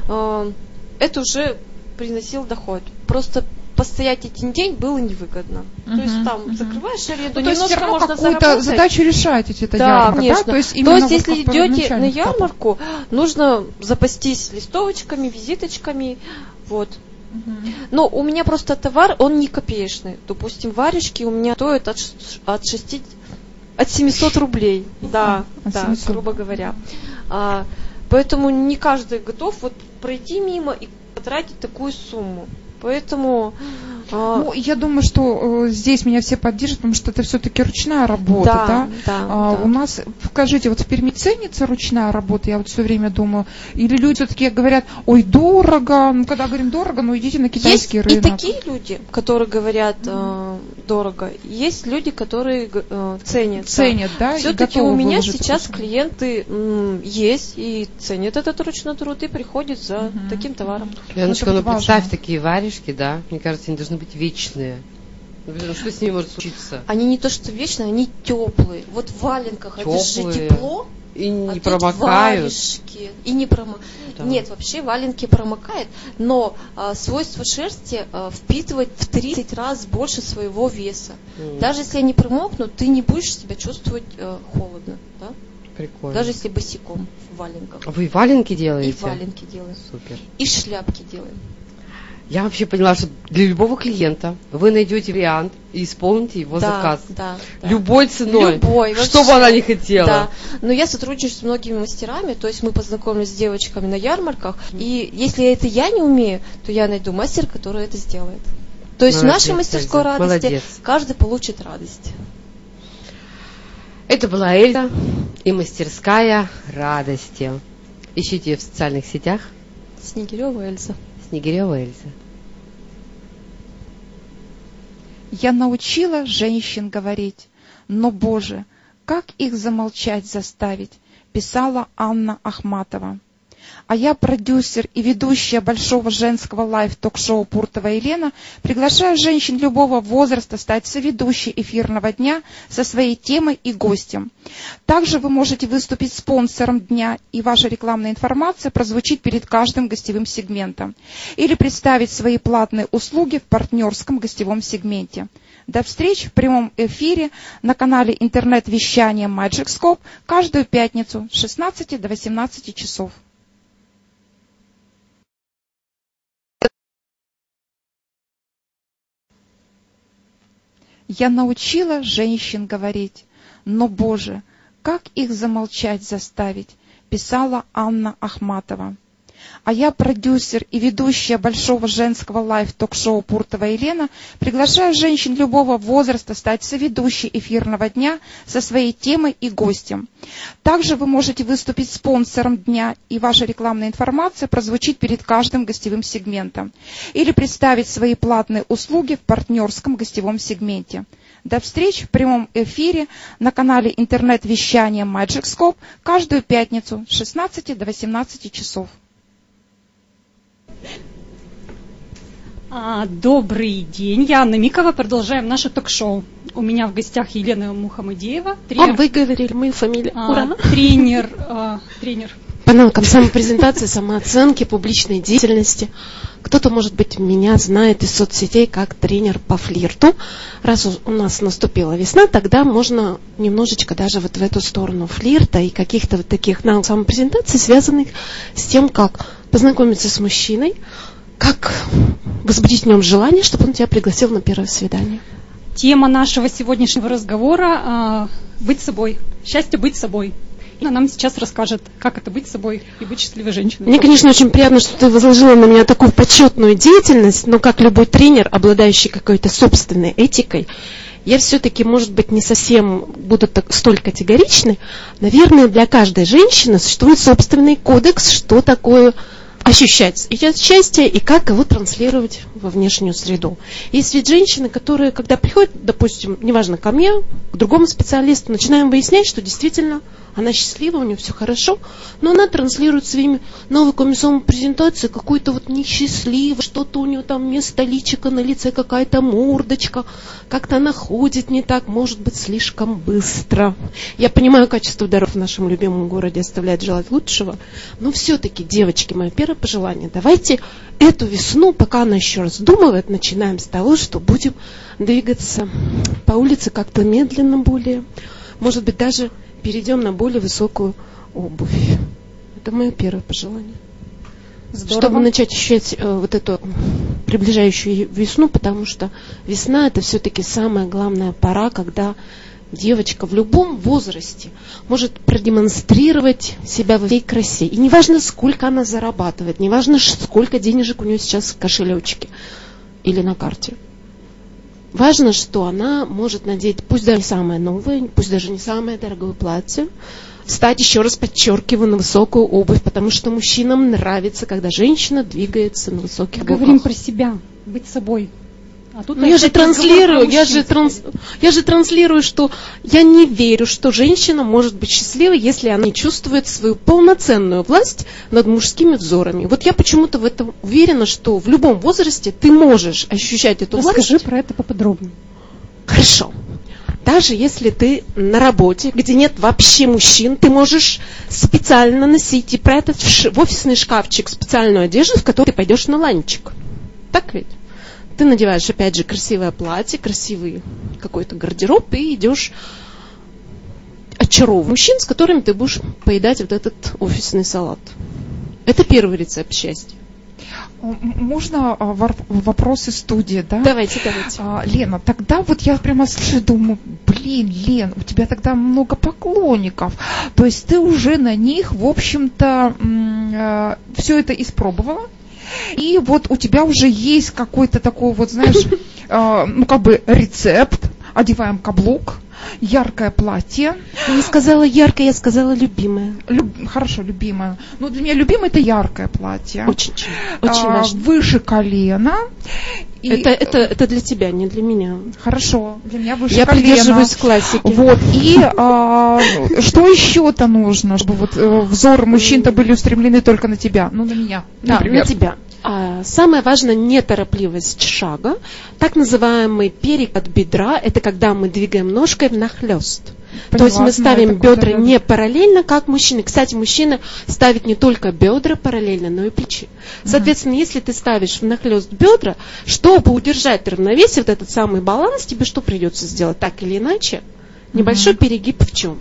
J: Э, Это уже приносил доход. Просто постоять один день было невыгодно. То есть там
A: мгм.
J: закрываешь аренду,
A: Ну, то есть
J: немножко можно
A: какую-то
J: заработать.
A: задачу решаете, это
J: Да,
A: ярмарка,
J: конечно.
A: да? То есть, именно вот
J: если идете на
A: первоначальных этапах.
J: ярмарку, нужно запастись листовочками, визиточками, вот. Но у меня просто товар, он не копеечный. Допустим, варежки у меня стоят от, от 6, от 700 рублей. Да,
A: От
J: да,
A: 700.
J: грубо говоря. А, поэтому не каждый готов вот пройти мимо и потратить такую сумму. Поэтому а,
A: Ну, я думаю, что э, здесь меня все поддержат, потому что это все-таки ручная работа, да?
J: да, да,
A: А,
J: да.
A: У нас, скажите, вот в Перми ценится ручная работа, я вот все время думаю, или люди все-таки говорят, ой, дорого, ну, когда говорим дорого, ну, идите на
J: Есть
A: китайский
J: и
A: рынок.
J: такие люди, которые говорят э, дорого. Есть люди, которые э, ценят.
A: Ценят, да, и
J: Все-таки у меня сейчас
A: сумму.
J: клиенты м, есть и ценят этот ручной труд и приходят за
A: Мгм.
J: таким товаром.
B: Леночка,
A: Ну,
B: ну представь такие варежки, да? Мне кажется, они должны быть вечные. Ну, блин, что с ними может случиться?
J: Они не то что вечные, они теплые. Вот в валенках это же тепло,
B: И не
J: а
B: промокают.
J: варежки. И не промо...
B: Да.
J: Нет, вообще валенки промокает, но а, свойство шерсти а, впитывает в 30 раз больше своего веса.
B: М,
J: Даже если они промокнут, ты не будешь себя чувствовать э, холодно, да?
B: Прикольно.
J: Даже если босиком в валенках.
B: А Вы валенки
J: И
B: делаете?
J: валенки делаем.
B: Супер.
J: И шляпки делаем.
B: Я вообще поняла, что для любого клиента вы найдете вариант и исполните его
J: да,
B: заказ.
J: Да, да.
B: Любой ценой.
J: Любой,
B: Что бы она ни хотела.
J: Да, но я сотрудничаю с многими мастерами, то есть мы познакомились с девочками на ярмарках, и если это я не умею, то я найду мастера, который это сделает. То есть в
B: Молодец,
J: нашей мастерской
B: Эльза,
J: радости
B: молодец.
J: каждый получит радость.
B: Это была Эльза и мастерская радости. Ищите ее в социальных сетях.
J: Снегирева Эльза.
B: Снегирева Эльза.
A: Я научила женщин говорить, но, Боже, как их замолчать заставить, писала Анна Ахматова. А я продюсер и ведущая большого женского live ток-шоу Пуртова Елена, приглашаю женщин любого возраста стать соведущей эфирного дня со своей темой и гостем. Также вы можете выступить спонсором дня, и ваша рекламная информация прозвучит перед каждым гостевым сегментом. Или представить свои платные услуги в партнерском гостевом сегменте. До встречи в прямом эфире на канале интернет-вещания Magic Scope каждую пятницу с 16 до 18 часов. Я научила женщин говорить, но, Боже, как их замолчать заставить, писала Анна Ахматова а я продюсер и ведущая большого женского live ток-шоу Пуртова Елена, приглашаю женщин любого возраста стать соведущей эфирного дня со своей темой и гостем. Также вы можете выступить спонсором дня, и ваша рекламная информация прозвучит перед каждым гостевым сегментом. Или представить свои платные услуги в партнерском гостевом сегменте. До встречи в прямом эфире на канале интернет-вещания Magic Scope каждую пятницу с 16 до 18 часов.
C: А, добрый день, я Анна Микова, продолжаем наше ток-шоу. У меня в гостях Елена Мухаммадеева,
K: тренер. А вы говорили мою фамилию.
C: А, Ура. Тренер, а, тренер.
K: По навыкам самопрезентации, самооценки, публичной деятельности. Кто-то, может быть, меня знает из соцсетей как тренер по флирту. Раз у нас наступила весна, тогда можно немножечко даже вот в эту сторону флирта и каких-то вот таких навыков самопрезентации, связанных с тем, как познакомиться с мужчиной, как возбудить в нем желание, чтобы он тебя пригласил на первое свидание?
C: Тема нашего сегодняшнего разговора э, быть собой. Счастье быть собой. Она нам сейчас расскажет, как это быть собой и быть счастливой женщиной.
K: Мне, конечно, очень приятно, что ты возложила на меня такую почетную деятельность, но как любой тренер, обладающий какой-то собственной этикой, я все-таки, может быть, не совсем буду так, столь категоричной. Наверное, для каждой женщины существует собственный кодекс, что такое ощущать это счастье и как его транслировать во внешнюю среду. Есть ведь женщины, которые, когда приходят, допустим, неважно, ко мне, к другому специалисту, начинаем выяснять, что действительно она счастлива, у нее все хорошо, но она транслирует своими навыками самопрезентации какую-то вот несчастливую, что-то у нее там вместо личика на лице какая-то мордочка, как-то она ходит не так, может быть, слишком быстро. Я понимаю, качество дорог в нашем любимом городе оставляет желать лучшего, но все-таки, девочки, мое первое пожелание, давайте эту весну, пока она еще раздумывает, начинаем с того, что будем двигаться по улице как-то медленно более, может быть, даже перейдем на более высокую обувь. Это мое первое пожелание. Здорово. Чтобы начать ощущать э, вот эту приближающую весну, потому что весна это все-таки самая главная пора, когда девочка в любом возрасте может продемонстрировать себя в всей красе. И неважно, сколько она зарабатывает, неважно, сколько денежек у нее сейчас в кошелечке или на карте. Важно, что она может надеть, пусть даже не самое новое, пусть даже не самое дорогое платье, встать, еще раз подчеркиваю, на высокую обувь, потому что мужчинам нравится, когда женщина двигается на высоких
C: Мы говорим про себя, быть собой.
K: А тут ну, я же транслирую, я же, транс, я же транслирую, что я не верю, что женщина может быть счастливой, если она не чувствует свою полноценную власть над мужскими взорами. Вот я почему-то в этом уверена, что в любом возрасте ты можешь ощущать эту
C: Расскажи
K: власть.
C: Расскажи про это поподробнее.
K: Хорошо. Даже если ты на работе, где нет вообще мужчин, ты можешь специально носить и прятать в, в офисный шкафчик специальную одежду, в которой ты пойдешь на ланчик. Так ведь? Ты надеваешь, опять же, красивое платье, красивый какой-то гардероб и идешь очаровывать мужчин, с которыми ты будешь поедать вот этот офисный салат. Это первый рецепт счастья.
A: Можно а, вопросы студии, да?
K: Давайте, давайте.
A: А, Лена, тогда вот я прямо слушаю, думаю, блин, Лен, у тебя тогда много поклонников. То есть ты уже на них, в общем-то, а, все это испробовала? И вот у тебя уже есть какой-то такой вот, знаешь, ну как бы рецепт, одеваем каблук, яркое платье.
K: Я не сказала яркое, я сказала любимое.
A: Люб- Хорошо, любимое. Ну, для меня любимое это яркое платье.
K: Очень, очень
A: А,
K: важно.
A: Выше колена. И-
K: Это, это, это для тебя, не для меня.
A: Хорошо, для меня выше
K: Я
A: колена.
K: придерживаюсь классики.
A: Вот, и а, что еще-то нужно, чтобы вот э, взоры мужчин-то были устремлены только на тебя, ну, на меня,
K: Да,
A: например.
K: на тебя. А, самое важное неторопливость шага. Так называемый перекат бедра – это когда мы двигаем ножкой внахлёст. То есть
A: Поняла,
K: мы ставим бедра не параллельно, как мужчины. Кстати, мужчина ставит не только бедра параллельно, но и плечи. Соответственно, если ты ставишь внахлёст бедра, чтобы удержать равновесие, вот этот самый баланс, тебе что придется сделать? Так или иначе, небольшой перегиб в чем?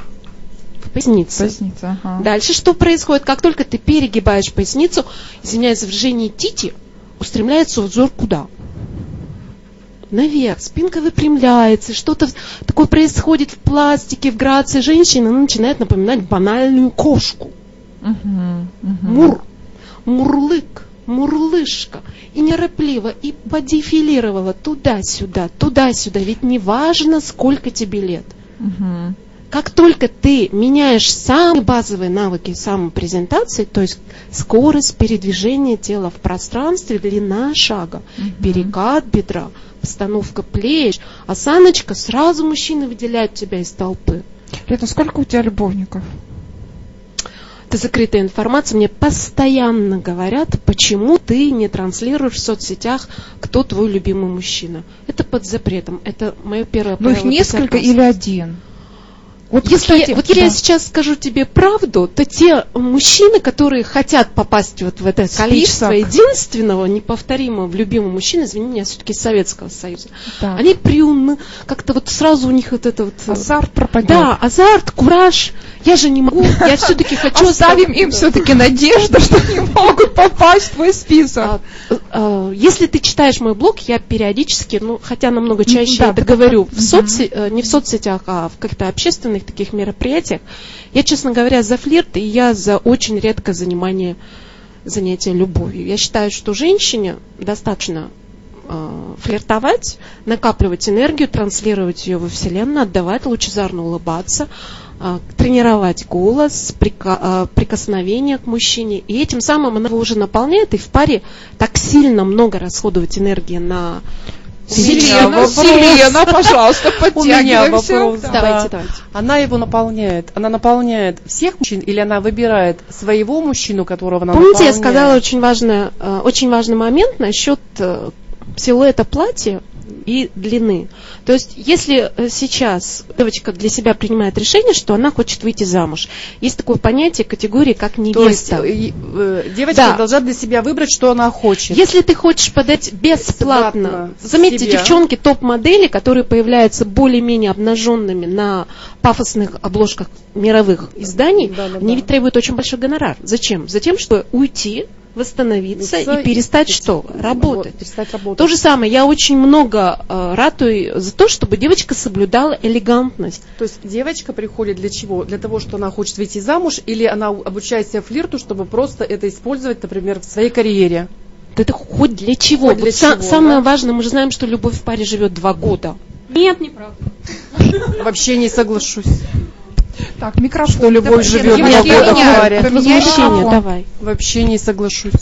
K: В пояснице.
A: Поясница, ага.
K: Дальше что происходит? Как только ты перегибаешь поясницу, извиняюсь, в движении тити устремляется взор куда? Наверх, спинка выпрямляется, что-то такое происходит в пластике, в грации женщины, она начинает напоминать банальную кошку.
A: Мгм, мгм.
K: Мур, мурлык, мурлышка. И неторопливо, и подефилировала туда-сюда, туда-сюда. Ведь не важно, сколько тебе лет.
A: Мгм.
K: Как только ты меняешь самые базовые навыки самопрезентации, то есть скорость передвижения тела в пространстве, длина шага, перекат бедра, постановка плеч, осаночка, сразу мужчины выделяют тебя из толпы.
A: Лето, сколько у тебя любовников?
K: Это закрытая информация. Мне постоянно говорят, почему ты не транслируешь в соцсетях, кто твой любимый мужчина. Это под запретом. Это мое первое
A: Ну, их
K: правило
A: несколько
K: безопасности.
A: или один? Вот,
K: Если,
A: кстати,
K: вот если
A: да.
K: я сейчас скажу тебе правду, то те мужчины, которые хотят попасть вот в это
A: Список.
K: количество единственного, неповторимого любимого мужчины, извини меня, все-таки Советского Союза,
A: Да.
K: они приунны, как-то вот сразу у них вот это вот... э,
A: Азарт пропадет.
K: Да, азарт, кураж. Я же не могу, я все-таки хочу...
A: Оставим им все-таки надежду, что они могут попасть в твой список.
K: А, э, Если ты читаешь мой блог, я периодически, ну, хотя намного чаще это говорю, в соцсе- э, не в соцсетях, а в каких-то общественных таких мероприятиях, я, честно говоря, за флирт, и я за очень редкое занимание, занятие любовью. Я считаю, что женщине достаточно э, флиртовать, накапливать энергию, транслировать ее во Вселенную, отдавать, лучезарно улыбаться, э, тренировать голос, прика- э, прикосновение к мужчине. И этим самым она его уже наполняет, и в паре так сильно много расходовать энергии на
A: Селена. Селена, пожалуйста,
F: У меня
A: подтягиваемся.
F: вопрос.
A: Да.
K: Давайте,
F: Да.
K: давайте.
F: Она его наполняет. Она наполняет всех мужчин или она выбирает своего мужчину, которого она
K: Помните, я сказала очень, важное, э, очень важный момент насчет э, силуэта платья и длины. То есть, если э, сейчас девочка для себя принимает решение, что она хочет выйти замуж, есть такое понятие, категории, как
F: То есть
K: невеста.
F: э, э, девочка
K: Да.
F: должна для себя выбрать, что она хочет.
K: Если ты хочешь подать бесплатно,
F: Бесплатно
K: заметьте,
F: себя.
K: девчонки топ-модели, которые появляются более-менее обнаженными на пафосных обложках мировых изданий,
F: Да, да,
K: они
F: да.
K: ведь требуют очень большой гонорар. Зачем? Затем, чтобы уйти, восстановиться
F: Лица
K: и перестать
F: и-
K: что? Работать.
F: Перестать работать.
K: То же самое, я очень много э, ратую за то, чтобы девочка соблюдала элегантность.
F: То есть девочка приходит для чего? Для того, что она хочет выйти замуж, или она обучает себя флирту, чтобы просто это использовать, например, в своей карьере?
K: Да Это хоть для чего?
F: Хоть для
K: Вот са-
F: чего,
K: самое
F: да?
K: важное, мы же знаем, что любовь в паре живет два года.
C: Нет, неправда.
F: Вообще не соглашусь.
A: Так, микрофон.
F: Что любовь
A: Давай,
F: живет в
A: поменяй
K: Возмущение,
A: микрофон.
K: давай.
F: Вообще не соглашусь.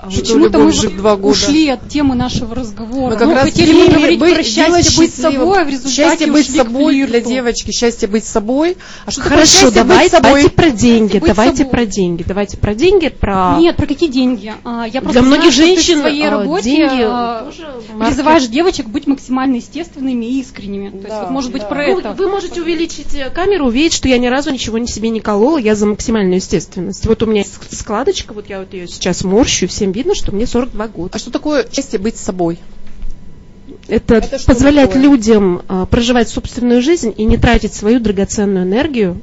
C: А Почему-то мы
F: два года.
C: ушли от темы нашего разговора.
F: Мы как
C: Ну,
F: раз
C: хотели мы говорить
F: быть-
C: про счастье быть собой, а в результате
F: Счастье быть собой для девочки, счастье быть собой. А что
K: Хорошо, давай,
F: быть
K: давайте про деньги,
C: Быть
K: давайте
C: собой.
K: про деньги, давайте про деньги, про...
C: Нет, про какие деньги? А, Я просто
K: Для многих
C: знаю, что ты
K: женщин
C: в своей
K: а,
C: работе
K: деньги
C: а, призываешь девочек быть максимально естественными и искренними. То есть
F: Да,
C: вот может быть
F: да.
C: про
K: Ну,
C: это.
K: Вы можете увеличить э, камеру, увидеть, что я ни разу ничего себе не колола, я за максимальную естественность. Вот у меня складочка, вот я вот ее сейчас морщу, и всем видно, что мне 42 года.
F: А что такое счастье быть собой?
K: Это,
F: Это
K: позволяет
F: такое?
K: людям а, проживать собственную жизнь и не тратить свою драгоценную энергию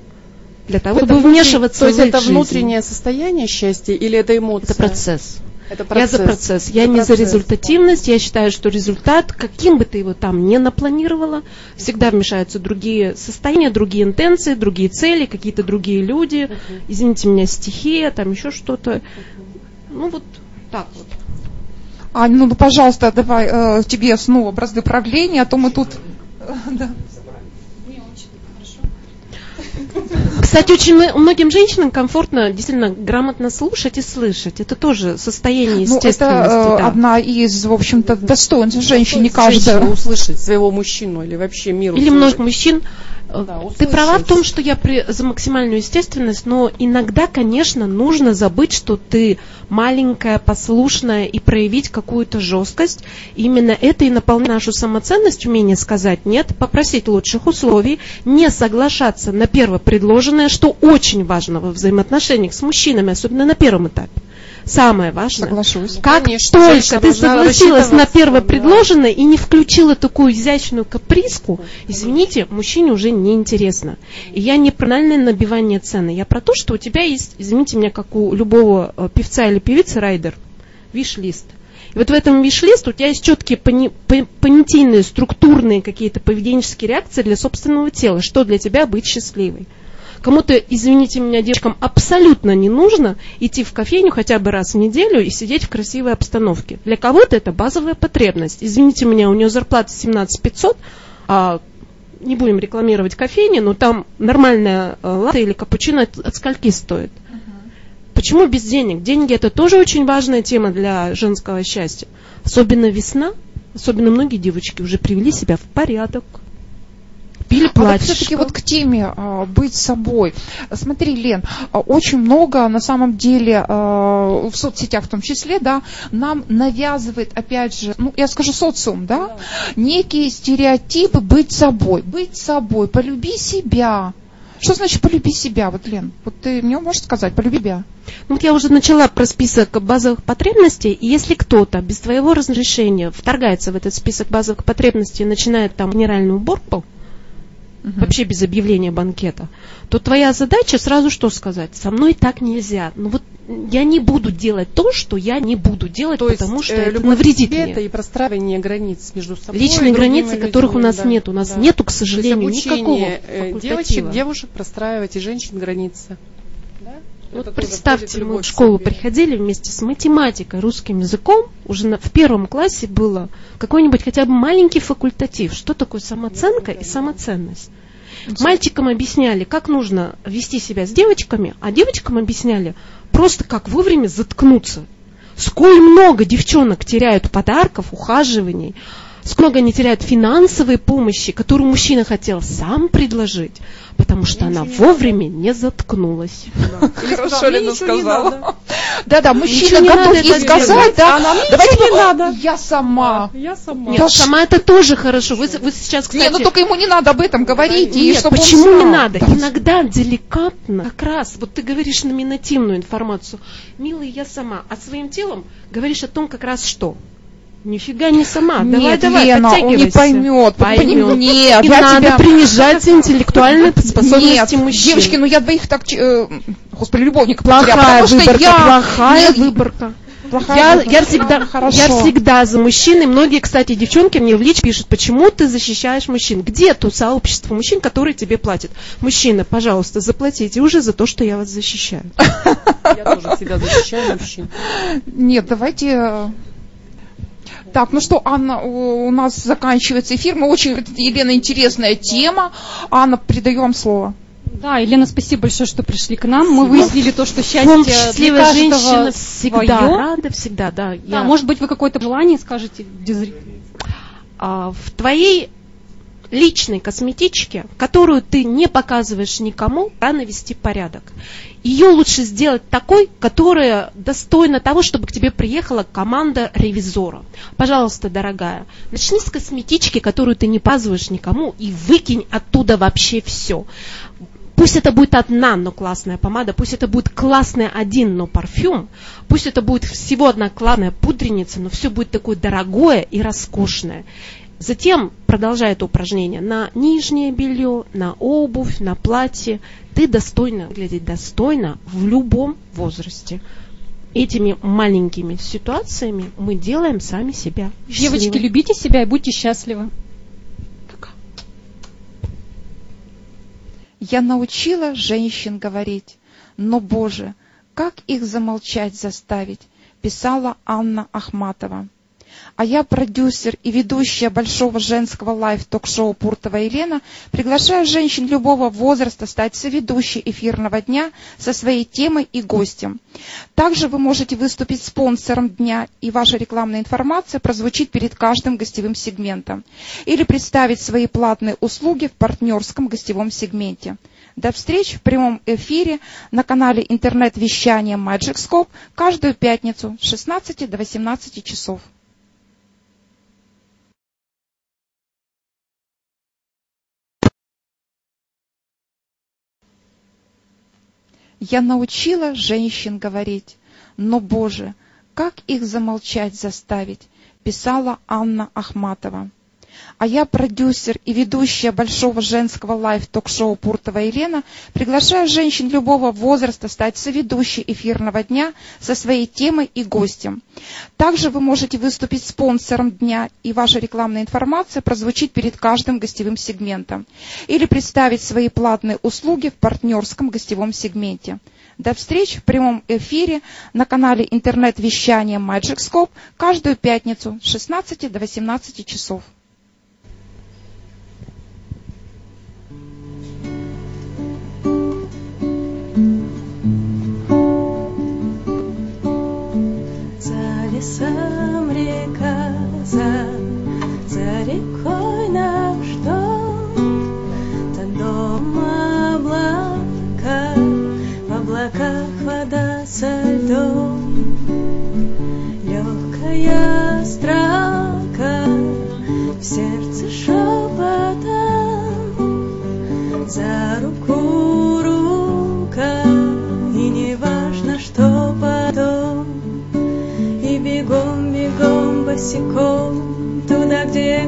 K: для того,
F: Это
K: чтобы
F: внутрен-
K: вмешиваться
F: То есть
K: в их
F: это
K: жизнь.
F: внутреннее состояние счастья или это эмоция?
K: Это процесс.
F: Это
K: Я за процесс. Я
F: Это
K: не за
F: процесс.
K: результативность. Я считаю, что результат, каким бы ты его там не напланировала, всегда вмешаются другие состояния, другие интенции, другие цели, какие-то другие люди. Извините меня, стихия, там еще что-то. Ну вот так вот.
A: А, ну, ну пожалуйста, давай э, тебе снова образы правления, а то мы тут... Э, да.
K: Кстати, очень мно- многим женщинам комфортно действительно грамотно слушать и слышать. Это тоже состояние
A: Ну,
K: естественности.
A: это э,
K: да.
A: одна из, в общем-то, достоинств женщин, не каждая.
F: услышать своего мужчину или вообще мир
K: Или
F: услышать.
K: многих мужчин. Э,
F: Да,
K: Ты
F: услышать.
K: права в том, что я при- за максимальную естественность, но иногда, конечно, нужно забыть, что ты маленькая, послушная и проявить какую-то жесткость. Именно это и наполняет нашу самоценность, умение сказать нет, попросить лучших условий, не соглашаться на первое предложенное, что очень важно во взаимоотношениях с мужчинами, особенно на первом этапе. Самое важное.
A: Соглашусь.
K: Как
F: Конечно,
K: только ты согласилась на первое
F: да.
K: предложенное и не включила такую изящную каприску, извините, мужчине уже не интересно. И я не про набивание цены, я про то, что у тебя есть, извините меня, как у любого э, певца или певицы, райдер, виш-лист. И вот в этом виш-лист у тебя есть четкие пони- по- понятийные, структурные какие-то поведенческие реакции для собственного тела, что для тебя быть счастливой. Кому-то, извините меня, девушкам абсолютно не нужно идти в кофейню хотя бы раз в неделю и сидеть в красивой обстановке. Для кого-то это базовая потребность. Извините меня, у нее зарплата 17 500, а не будем рекламировать кофейни, но там нормальная э, латте или капучино от, от скольки стоит. Почему без денег? Деньги это тоже очень важная тема для женского счастья. Особенно весна, особенно многие девочки уже привели себя в порядок. Купили
A: А вот все-таки вот к теме а, быть собой. Смотри, Лен, а, очень много на самом деле а, в соцсетях в том числе, да, нам навязывает, опять же, ну, я скажу социум, да, некие стереотипы быть собой, быть собой, полюби себя. Что значит полюби себя, вот, Лен? Вот ты мне можешь сказать, полюби себя?
K: Ну, Вот я уже начала про список базовых потребностей, и если кто-то без твоего разрешения вторгается в этот список базовых потребностей и начинает там генеральную уборку, вообще без объявления банкета, то твоя задача сразу что сказать? Со мной так нельзя. Ну вот я не буду делать то, что я не буду делать,
F: То есть,
K: потому что
F: э,
K: это навредит мне.
F: это и простраивание границ между собой
K: Личные границы, которых у
F: людьми,
K: нас
F: да,
K: нет. У нас
F: да.
K: нету, к
F: есть
K: сожалению, никакого
F: э, девочек, девушек простраивать и женщин границы.
K: Вот представьте, мы в школу
F: себе.
K: приходили вместе с математикой, русским языком, уже на- в первом классе было какой-нибудь хотя бы маленький факультатив, что такое самооценка и самоценность. Мальчикам объясняли, как нужно вести себя с девочками, а девочкам объясняли просто как вовремя заткнуться. Сколь много девчонок теряют подарков, ухаживаний, сколько они теряют финансовой помощи, которую мужчина хотел сам предложить, потому что она вовремя не заткнулась.
A: Хорошо, Лена сказала. Да-да, мужчина
K: не
A: готов ей сказать, да. Давайте
F: не надо.
A: Я сама.
F: Я сама.
K: Нет, сама это тоже хорошо. Вы, вы сейчас, кстати...
A: Не, ну только ему не надо об этом говорить. и
K: Нет, почему не надо?
A: Да.
K: Иногда деликатно, как раз, вот ты говоришь номинативную информацию. Милый, я сама. А своим телом говоришь о том, как раз что? Нифига не сама. давай,
A: Нет,
K: давай,
A: Лена, он не поймет.
K: Поймет.
A: Нет, я
K: надо
A: тебя...
K: принижать интеллектуальные способности
A: Нет,
K: мужчин.
A: девочки, ну я двоих так, э, господи, потеряла,
K: Плохая
A: что
K: выборка,
A: я...
K: плохая
A: Нет,
K: выборка.
A: плохая
K: Я,
A: выборка.
K: я, всегда,
A: Хорошо.
K: я всегда за мужчин, и многие, кстати, девчонки мне в лич пишут, почему ты защищаешь мужчин? Где то сообщество мужчин, которые тебе платят? Мужчина, пожалуйста, заплатите уже за то, что я вас защищаю.
F: Я тоже всегда защищаю мужчин.
A: Нет, давайте... Так, ну что, Анна, у нас заканчивается эфир. Мы очень, Елена, интересная тема. Анна, передаю вам слово.
C: Да, Елена, спасибо большое, что пришли к нам. Мы выяснили то, что счастье для
K: счастливая
C: каждого
K: женщина всегда
C: свое.
K: рада, всегда, да.
C: Да,
K: Я,
C: может быть, вы какое-то желание скажете
K: а, в твоей личной косметичке, которую ты не показываешь никому, рано вести порядок. Ее лучше сделать такой, которая достойна того, чтобы к тебе приехала команда ревизора. Пожалуйста, дорогая, начни с косметички, которую ты не показываешь никому, и выкинь оттуда вообще все. Пусть это будет одна, но классная помада, пусть это будет классный один, но парфюм, пусть это будет всего одна классная пудреница, но все будет такое дорогое и роскошное. Затем, продолжая это упражнение, на нижнее белье, на обувь, на платье, ты достойно, выглядеть достойно в любом возрасте. Этими маленькими ситуациями мы делаем сами себя.
C: Девочки,
K: счастливыми.
C: любите себя и будьте счастливы.
A: Я научила женщин говорить, но, Боже, как их замолчать заставить, писала Анна Ахматова. А я продюсер и ведущая большого женского live ток-шоу Пуртова Елена, приглашаю женщин любого возраста стать соведущей эфирного дня со своей темой и гостем. Также вы можете выступить спонсором дня, и ваша рекламная информация прозвучит перед каждым гостевым сегментом. Или представить свои платные услуги в партнерском гостевом сегменте. До встречи в прямом эфире на канале интернет-вещания Magic Scope каждую пятницу с 16 до 18 часов. Я научила женщин говорить, но, Боже, как их замолчать заставить, писала Анна Ахматова а я продюсер и ведущая большого женского live-ток-шоу Пуртова Елена, приглашаю женщин любого возраста стать соведущей эфирного дня со своей темой и гостем. Также вы можете выступить спонсором дня, и ваша рекламная информация прозвучит перед каждым гостевым сегментом. Или представить свои платные услуги в партнерском гостевом сегменте. До встречи в прямом эфире на канале интернет-вещания Magic Scope каждую пятницу с 16 до 18 часов.
L: Лесом река, за, за рекой наш дом, там дом облака, в облаках вода со льдом, легкая строка, в сердце шепотом, за руку босиком, Туда, где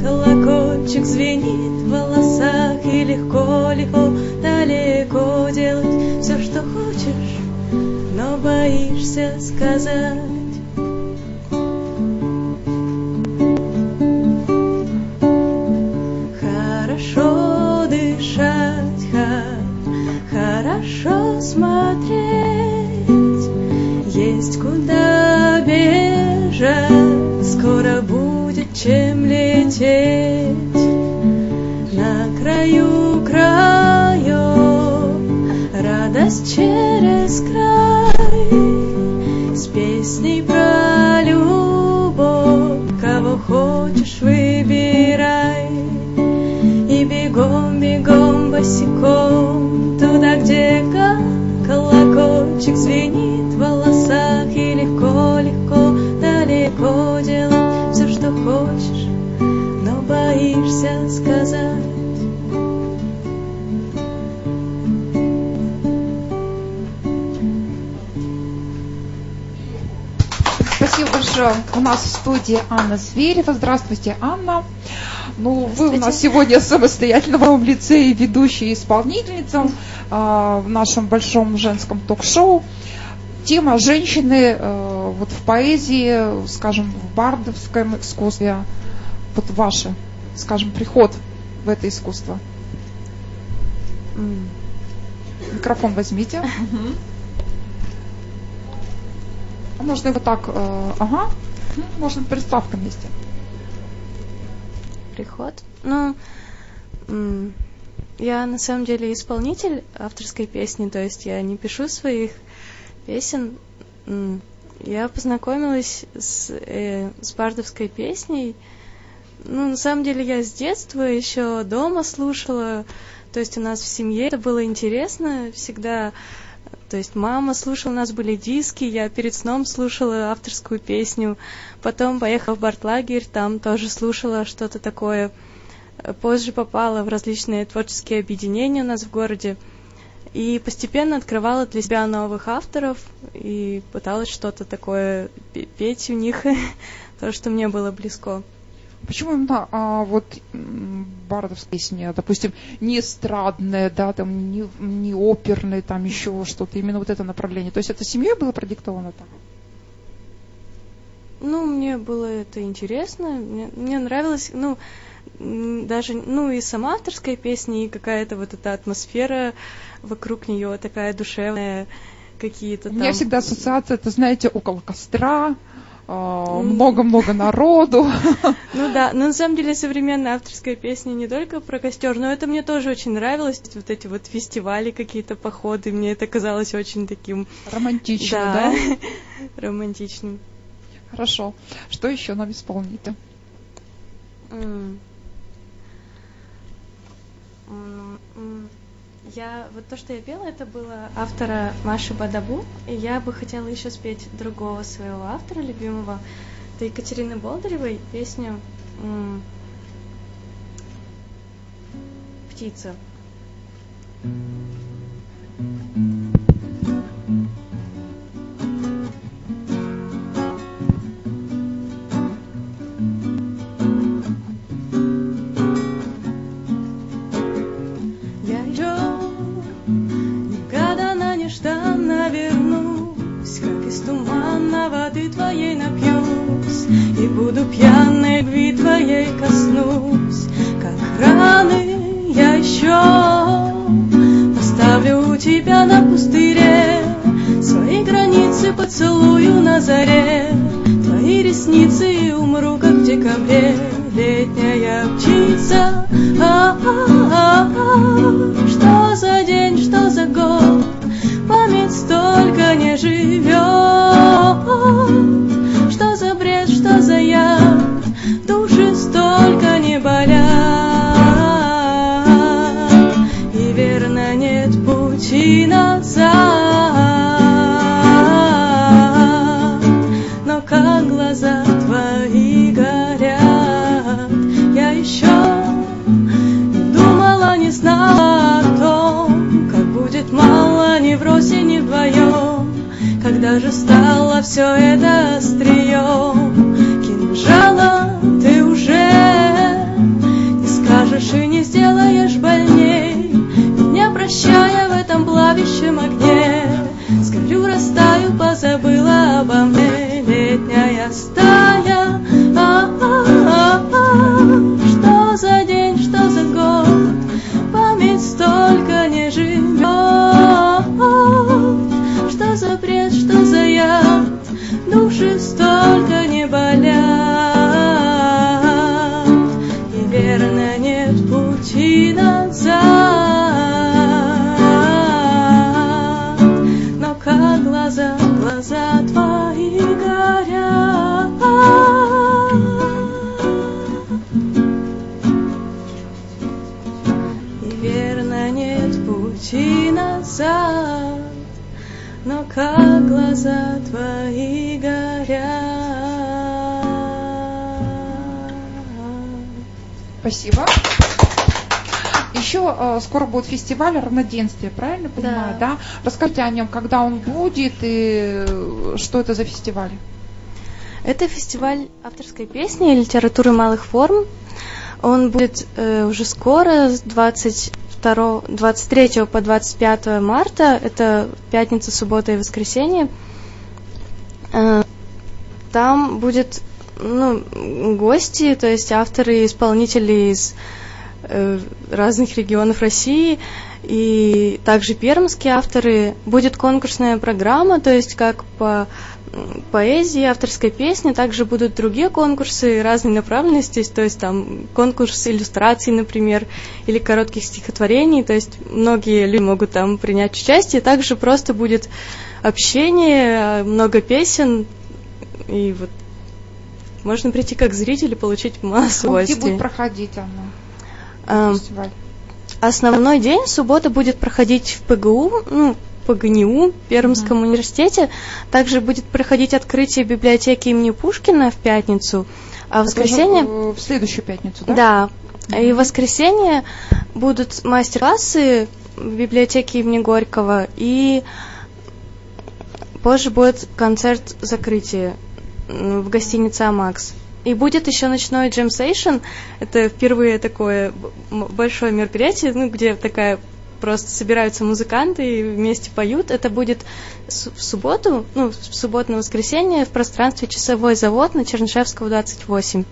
L: колокольчик звенит в волосах, И легко, легко, далеко делать все, что хочешь, Но боишься сказать. Хорошо дышать, хорошо смотреть, есть куда бежать, скоро будет чем лететь. На краю краю, радость через край, с песней про любовь, кого хочешь выбирай, и бегом, бегом, босиком, туда, где колокольчик звенит
A: Большое. У нас в студии Анна Зверева. Здравствуйте, Анна. Ну, вы у нас сегодня самостоятельно в новом лице и ведущая и исполнительница э, в нашем большом женском ток-шоу. Тема женщины э, вот в поэзии, скажем, в бардовском искусстве. Вот ваше, скажем, приход в это искусство. Микрофон возьмите. А можно его так, э, ага, можно приставка вместе
L: приход. Ну, я на самом деле исполнитель авторской песни, то есть я не пишу своих песен. Я познакомилась с, э, с бардовской песней. Ну, на самом деле, я с детства еще дома слушала. То есть у нас в семье это было интересно всегда. То есть мама слушала, у нас были диски, я перед сном слушала авторскую песню, потом поехала в бартлагерь, там тоже слушала что-то такое. Позже попала в различные творческие объединения у нас в городе и постепенно открывала для себя новых авторов и пыталась что-то такое петь у них, то, что мне было близко.
A: Почему именно а, вот бардовская песня, допустим, не эстрадная, да, там, не, не оперная, там еще что-то, именно вот это направление. То есть это семьей было продиктовано так?
L: Ну, мне было это интересно, мне, мне нравилось, ну, даже, ну, и сама авторская песня, и какая-то вот эта атмосфера вокруг нее такая душевная, какие-то там...
A: У меня всегда ассоциация, это, знаете, около костра, много-много народу.
L: Ну да, но на самом деле современная авторская песня не только про костер, но это мне тоже очень нравилось. Вот эти вот фестивали, какие-то походы, мне это казалось очень таким...
A: Романтичным, да?
L: Романтичным.
A: Хорошо. Что еще нам исполните?
L: Я вот то, что я пела, это было автора Маши Бадабу, и я бы хотела еще спеть другого своего автора любимого, это Екатерины Болдыревой песню "Птица". твоей буду пьяной любви твоей коснусь. Как раны я еще Поставлю у тебя на пустыре. Свои границы поцелую на заре. Твои ресницы и умру, как в декабре Летняя птица А-а-а-а Что за день, что за год? Память столько не живет болят И верно нет пути назад. Но как глаза твои горят Я еще думала, не знала о том Как будет мало ни в росе, ни вдвоем. Когда же стало все это острием плавящем огне. Сгорю, растаю, позабыла обо мне
A: Спасибо. Еще э, скоро будет фестиваль равноденствия, правильно понимаю, да. Расскажите о нем, когда он будет и э, что это за фестиваль?
L: Это фестиваль авторской песни и литературы малых форм. Он будет э, уже скоро, с 22, 23 по 25 марта. Это пятница, суббота и воскресенье. Э, там будет ну, гости, то есть авторы и исполнители из э, разных регионов России. И также пермские авторы. Будет конкурсная программа, то есть как по поэзии, авторской песни, также будут другие конкурсы разной направленности, то есть там конкурс иллюстраций, например, или коротких стихотворений, то есть многие люди могут там принять участие, также просто будет общение, много песен, и вот можно прийти как зритель и получить массу
A: А Где
L: удовольствия.
A: будет проходить оно?
L: Эм,
A: фестиваль?
L: Основной день суббота будет проходить в ПГУ, ну, ПГНИУ, Пермском университете. Также будет проходить открытие библиотеки имени Пушкина в пятницу. А в воскресенье...
A: э, В следующую пятницу, да?
L: Да. И в воскресенье будут мастер-классы в библиотеке имени Горького. И позже будет концерт закрытия в гостинице Амакс. И будет еще ночной джем сейшн. Это впервые такое большое мероприятие, ну, где такая просто собираются музыканты и вместе поют. Это будет в субботу, ну, в субботу на воскресенье в пространстве Часовой завод на Чернышевского 28.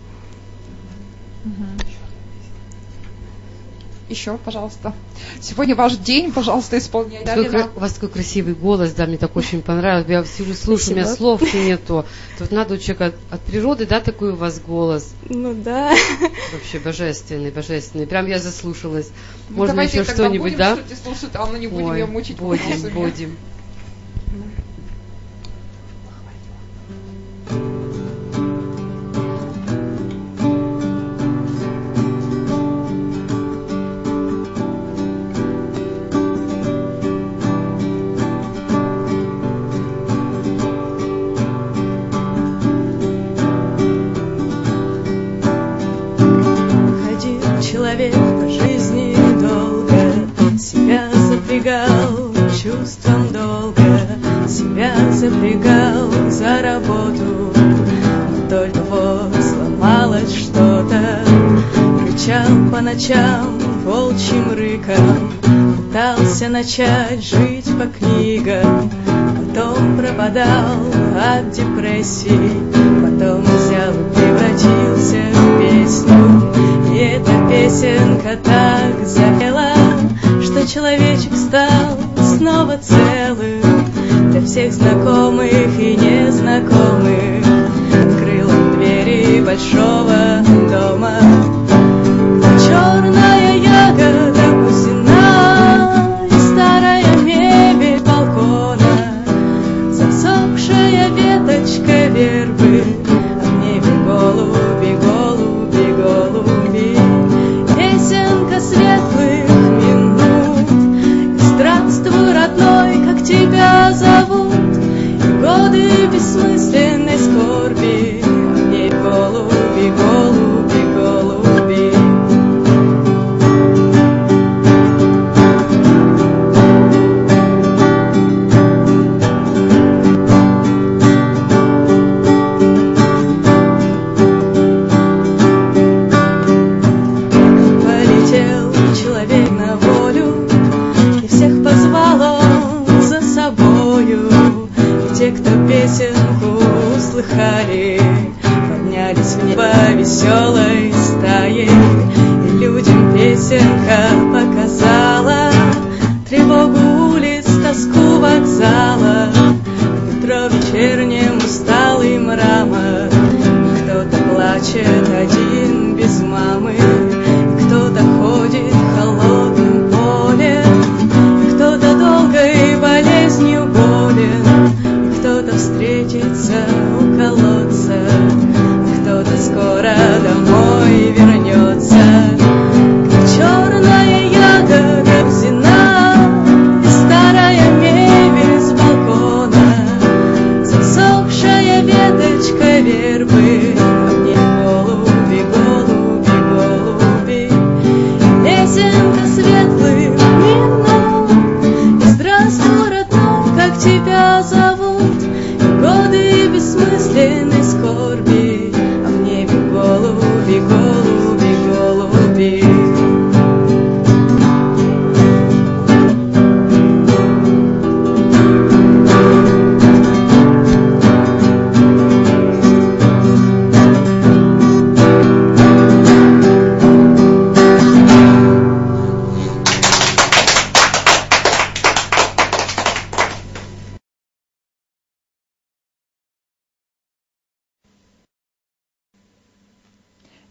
A: Еще, пожалуйста. Сегодня ваш день, пожалуйста, исполняйте.
B: Такой, у вас такой красивый голос, да, мне так очень понравилось. Я все уже слушаю, у меня слов нету. Тут надо у человека от, от природы, да, такой у вас голос.
M: Ну да.
B: Вообще божественный, божественный. Прям я заслушалась.
A: Ну,
B: Можно
A: давайте
B: еще
A: тогда
B: что-нибудь,
A: будем
B: да?
A: слушать а не будем
B: Ой,
A: ее мучить
B: будем, будем.
L: Человек по жизни долго, себя запрягал чувством долга, себя запрягал за работу. Только вот сломалось что-то, рычал по ночам волчьим рыком, пытался начать жить по книгам, потом пропадал от депрессии, потом взял и превратился в песню. Песенка так запела, что человечек стал снова целым для всех знакомых и незнакомых. Открыл двери большого дома. nebesmyslene skorbi. Веселой стаей. И людям песенка показала тревогу улиц, тоску вокзала. В метро вечернем усталый мрамор, кто-то плачет один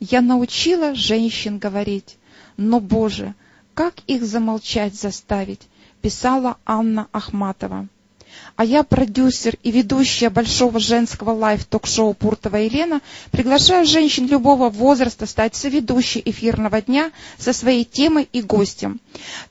A: Я научила женщин говорить, но, Боже, как их замолчать заставить, писала Анна Ахматова. А я, продюсер и ведущая большого женского live-ток-шоу Пуртова Елена, приглашаю женщин любого возраста стать соведущей эфирного дня со своей темой и гостем.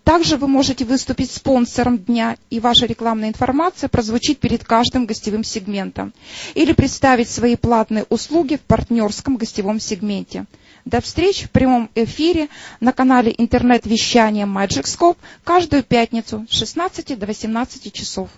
A: Также вы можете выступить спонсором дня, и ваша рекламная информация прозвучит перед каждым гостевым сегментом. Или представить свои платные услуги в партнерском гостевом сегменте. До встреч в прямом эфире на канале интернет-вещания Magic Scope каждую пятницу с 16 до 18 часов.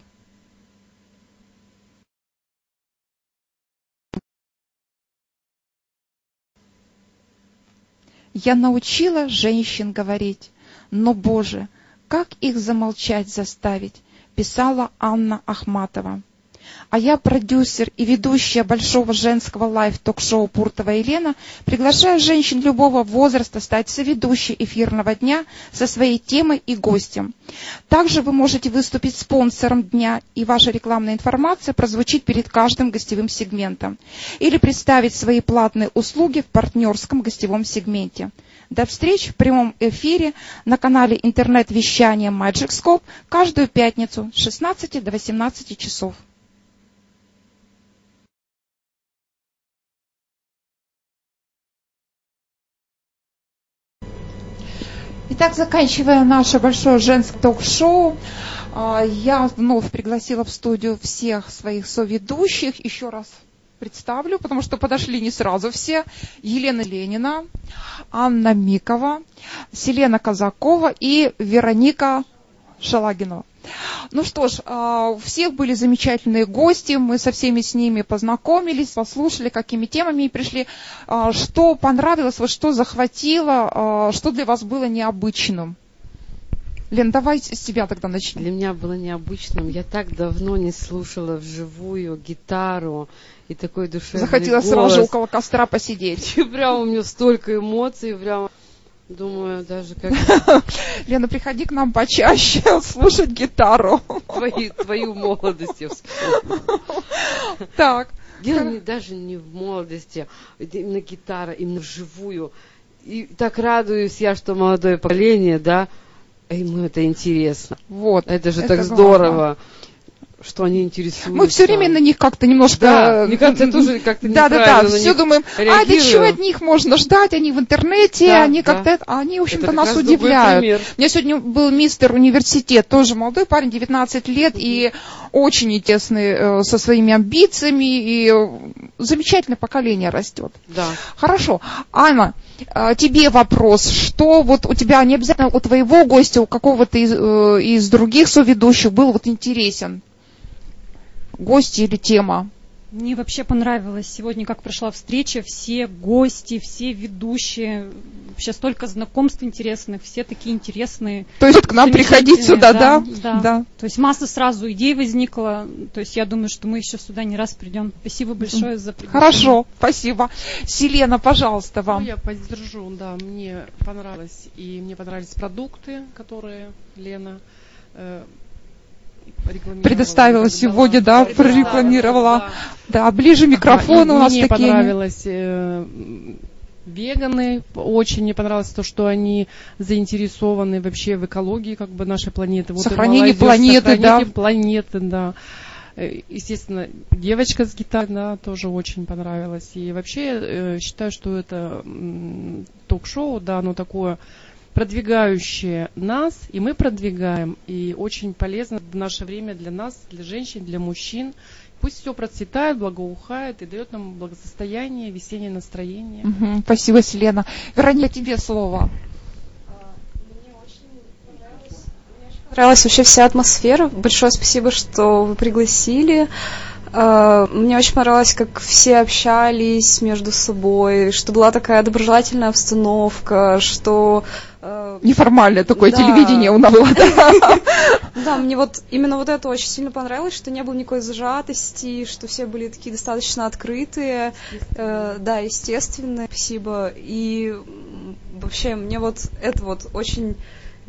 A: Я научила женщин говорить, но, Боже, как их замолчать заставить, писала Анна Ахматова. А я продюсер и ведущая большого женского live-ток-шоу Пуртова Елена, приглашаю женщин любого возраста стать соведущей эфирного дня со своей темой и гостем. Также вы можете выступить спонсором дня, и ваша рекламная информация прозвучит перед каждым гостевым сегментом. Или представить свои платные услуги в партнерском гостевом сегменте. До встреч в прямом эфире на канале интернет-вещания Magic Scope каждую пятницу с 16 до 18 часов. Итак, заканчивая наше большое женское ток-шоу, а, я вновь пригласила в студию всех своих соведущих. Еще раз представлю, потому что подошли не сразу все. Елена Ленина, Анна Микова, Селена Казакова и Вероника Шалагинова. Ну что ж, а, у всех были замечательные гости, мы со всеми с ними познакомились, послушали, какими темами пришли, а, что понравилось, вот что захватило, а, что для вас было необычным. Лен, давай с тебя тогда начнем.
B: Для меня было необычным. Я так давно не слушала вживую гитару и такой душевный
A: Захотела
B: голос.
A: сразу же около костра посидеть.
B: И прям у меня столько эмоций, прям думаю, даже как
A: Лена, приходи к нам почаще слушать гитару.
B: твою, твою молодость я вспомнила.
A: Так.
B: Дело не, даже не в молодости, именно гитара, именно вживую. И так радуюсь я, что молодое поколение, да, ему это интересно.
A: Вот.
B: Это же
A: это
B: так
A: главное.
B: здорово, что они интересуются.
A: Мы все время на них как-то немножко...
B: Да, мне кажется, я тоже как-то
A: Да, да, да, все думаем, а
B: реагирую.
A: чего от них можно ждать, они в интернете,
B: Да,
A: они
B: да.
A: как-то... А они, в общем-то, нас удивляют. У меня сегодня был мистер университет, тоже молодой парень, 19 лет, и очень интересный, э, со своими амбициями, и э, замечательное поколение растет.
B: Да.
A: Хорошо. Анна, э, тебе вопрос. Что вот у тебя, не обязательно у твоего гостя, у какого-то из, э, из других соведущих был вот интересен? Гость или тема?
C: Мне вообще понравилось сегодня, как прошла встреча, все гости, все ведущие, вообще столько знакомств интересных, все такие интересные.
A: То есть к нам приходить сюда, да?
C: Да.
A: Да.
C: То есть масса сразу идей возникла. То есть я думаю, что мы еще сюда не раз придем. Спасибо большое за приглашение.
A: Хорошо, спасибо. Селена, пожалуйста,
F: Ну,
A: вам.
F: я поддержу, да, мне понравилось. И мне понравились продукты, которые Лена э.
A: Предоставила сегодня, да, прорекламировала.
F: да.
A: Ближе
F: и
A: у нас
F: мне
A: такие.
F: понравилось э, веганы, очень мне понравилось то, что они заинтересованы вообще в экологии как бы нашей планеты. Вот
A: Сохранение планеты,
F: сохранение
A: да.
F: планеты, да. Э, Естественно, девочка с гитарой, да, тоже очень понравилась. И вообще э, считаю, что это ток-шоу, да, оно такое продвигающее нас, и мы продвигаем, и очень полезно в наше время для нас, для женщин, для мужчин. Пусть все процветает, благоухает и дает нам благосостояние, весеннее настроение.
A: Мгм, Спасибо, Селена. Вероника, тебе слово.
D: Понравилась вообще вся атмосфера. Большое спасибо, что вы пригласили. Э, Мне очень понравилось, как все общались между собой, что была такая доброжелательная обстановка, что... э,
A: Неформальное такое
D: Да.
A: телевидение у нас было. да.
D: Мне вот именно вот это очень сильно понравилось, что не было никакой зажатости, что все были такие достаточно открытые, э, да, естественные. Спасибо. И вообще мне вот это вот очень,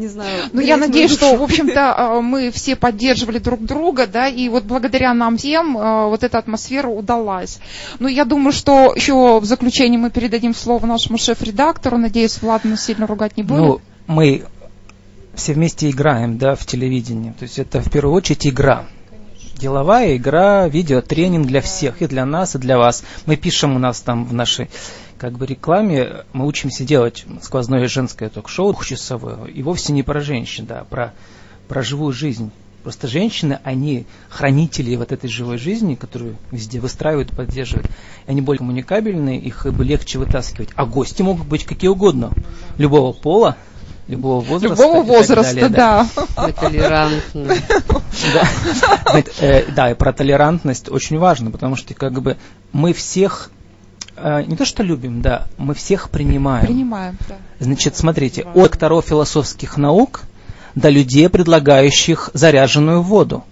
D: не знаю.
A: Ну, я надеюсь,
D: мою
A: что,
D: душу.
A: в общем-то, э, мы все поддерживали друг друга, да, и вот благодаря нам всем э, вот эта атмосфера удалась. Ну, я думаю, что еще в заключение мы передадим слово нашему шеф-редактору. Надеюсь, Влад нас сильно ругать не будет.
N: Ну, мы все вместе играем, да, в телевидении. То есть это в первую очередь игра. Деловая игра, видеотренинг для всех, и для нас, и для вас. Мы пишем у нас там в нашей как бы рекламе, мы учимся делать сквозное женское ток-шоу часовое, и вовсе не про женщин, да, а про, про живую жизнь. Просто женщины, они хранители вот этой живой жизни, которую везде выстраивают, поддерживают. И они более коммуникабельные, их легче вытаскивать. А гости могут быть какие угодно. Любого пола, любого возраста.
A: Любого
N: и так
A: возраста,
N: далее,
A: да.
B: Мы толерантны.
N: да. Э, да, и про толерантность очень важно, потому что как бы мы всех э, не то что любим, да, мы всех принимаем.
A: Принимаем, да.
N: Значит, смотрите, от докторов философских наук до людей, предлагающих заряженную воду.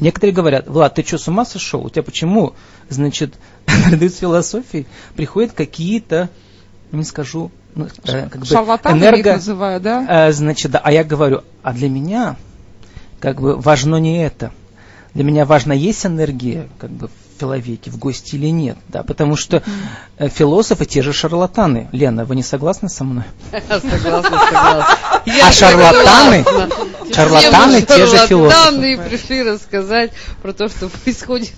N: Некоторые говорят, Влад, ты что, с ума сошел? У тебя почему, значит, наряду с философией приходят какие-то, не скажу, ну, э, как бы энерго...
A: их называют, да?
N: Э, значит, да, а я говорю, а для меня как бы важно не это. Для меня важно, есть энергия как бы человеке, в гости или нет. Да, потому что э, философы те же шарлатаны. Лена, вы не согласны со мной?
B: Согласна, согласна.
N: А шарлатаны? Шарлатаны те же философы.
B: шарлатаны пришли рассказать про то, что происходит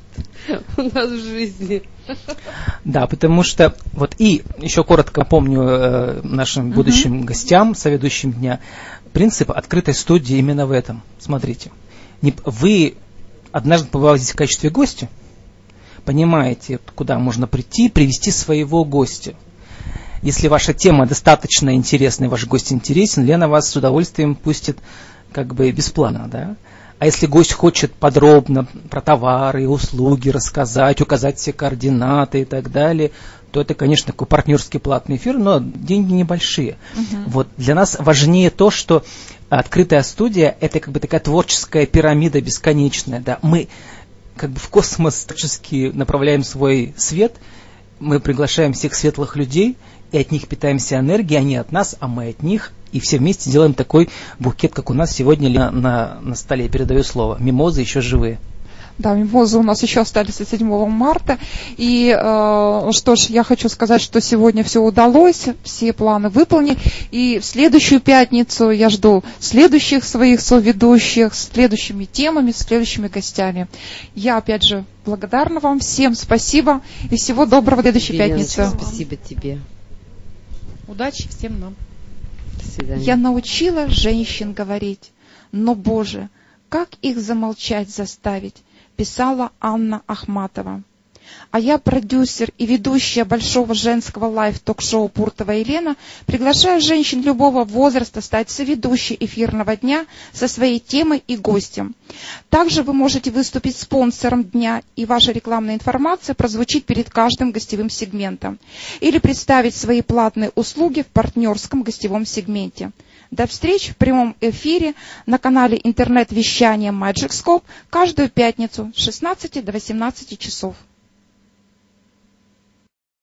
B: у нас в жизни.
N: Да, потому что вот и еще коротко помню э, нашим будущим гостям, соведущим дня, принцип открытой студии именно в этом. Смотрите, не, вы однажды побывали здесь в качестве гостя, понимаете, куда можно прийти, привести своего гостя. Если ваша тема достаточно интересна, и ваш гость интересен, Лена вас с удовольствием пустит как бы бесплатно, да? А если гость хочет подробно про товары, услуги рассказать, указать все координаты и так далее, то это, конечно, такой партнерский платный эфир, но деньги небольшие. Вот для нас важнее то, что открытая студия – это как бы такая творческая пирамида бесконечная. Да? Мы как бы в космос творчески направляем свой свет, мы приглашаем всех светлых людей, и от них питаемся энергией, они от нас, а мы от них, и все вместе делаем такой букет, как у нас сегодня на, на, на столе. Я передаю слово. Мимозы еще живые.
A: Да, мимозы у нас еще остались до 7 марта. И э, что ж, я хочу сказать, что сегодня все удалось, все планы выполнены. И в следующую пятницу я жду следующих своих соведущих с следующими темами, с следующими гостями. Я опять же благодарна вам всем, спасибо и всего доброго в следующей пятнице.
B: Спасибо тебе.
C: Удачи всем нам.
B: До свидания.
A: Я научила женщин говорить, но, Боже, как их замолчать заставить, писала Анна Ахматова. А я, продюсер и ведущая большого женского live-ток-шоу Пуртова Елена, приглашаю женщин любого возраста стать соведущей эфирного дня со своей темой и гостем. Также вы можете выступить спонсором дня, и ваша рекламная информация прозвучит перед каждым гостевым сегментом. Или представить свои платные услуги в партнерском гостевом сегменте. До встречи в прямом эфире на канале интернет-вещания Magic Scope каждую пятницу с 16 до 18 часов.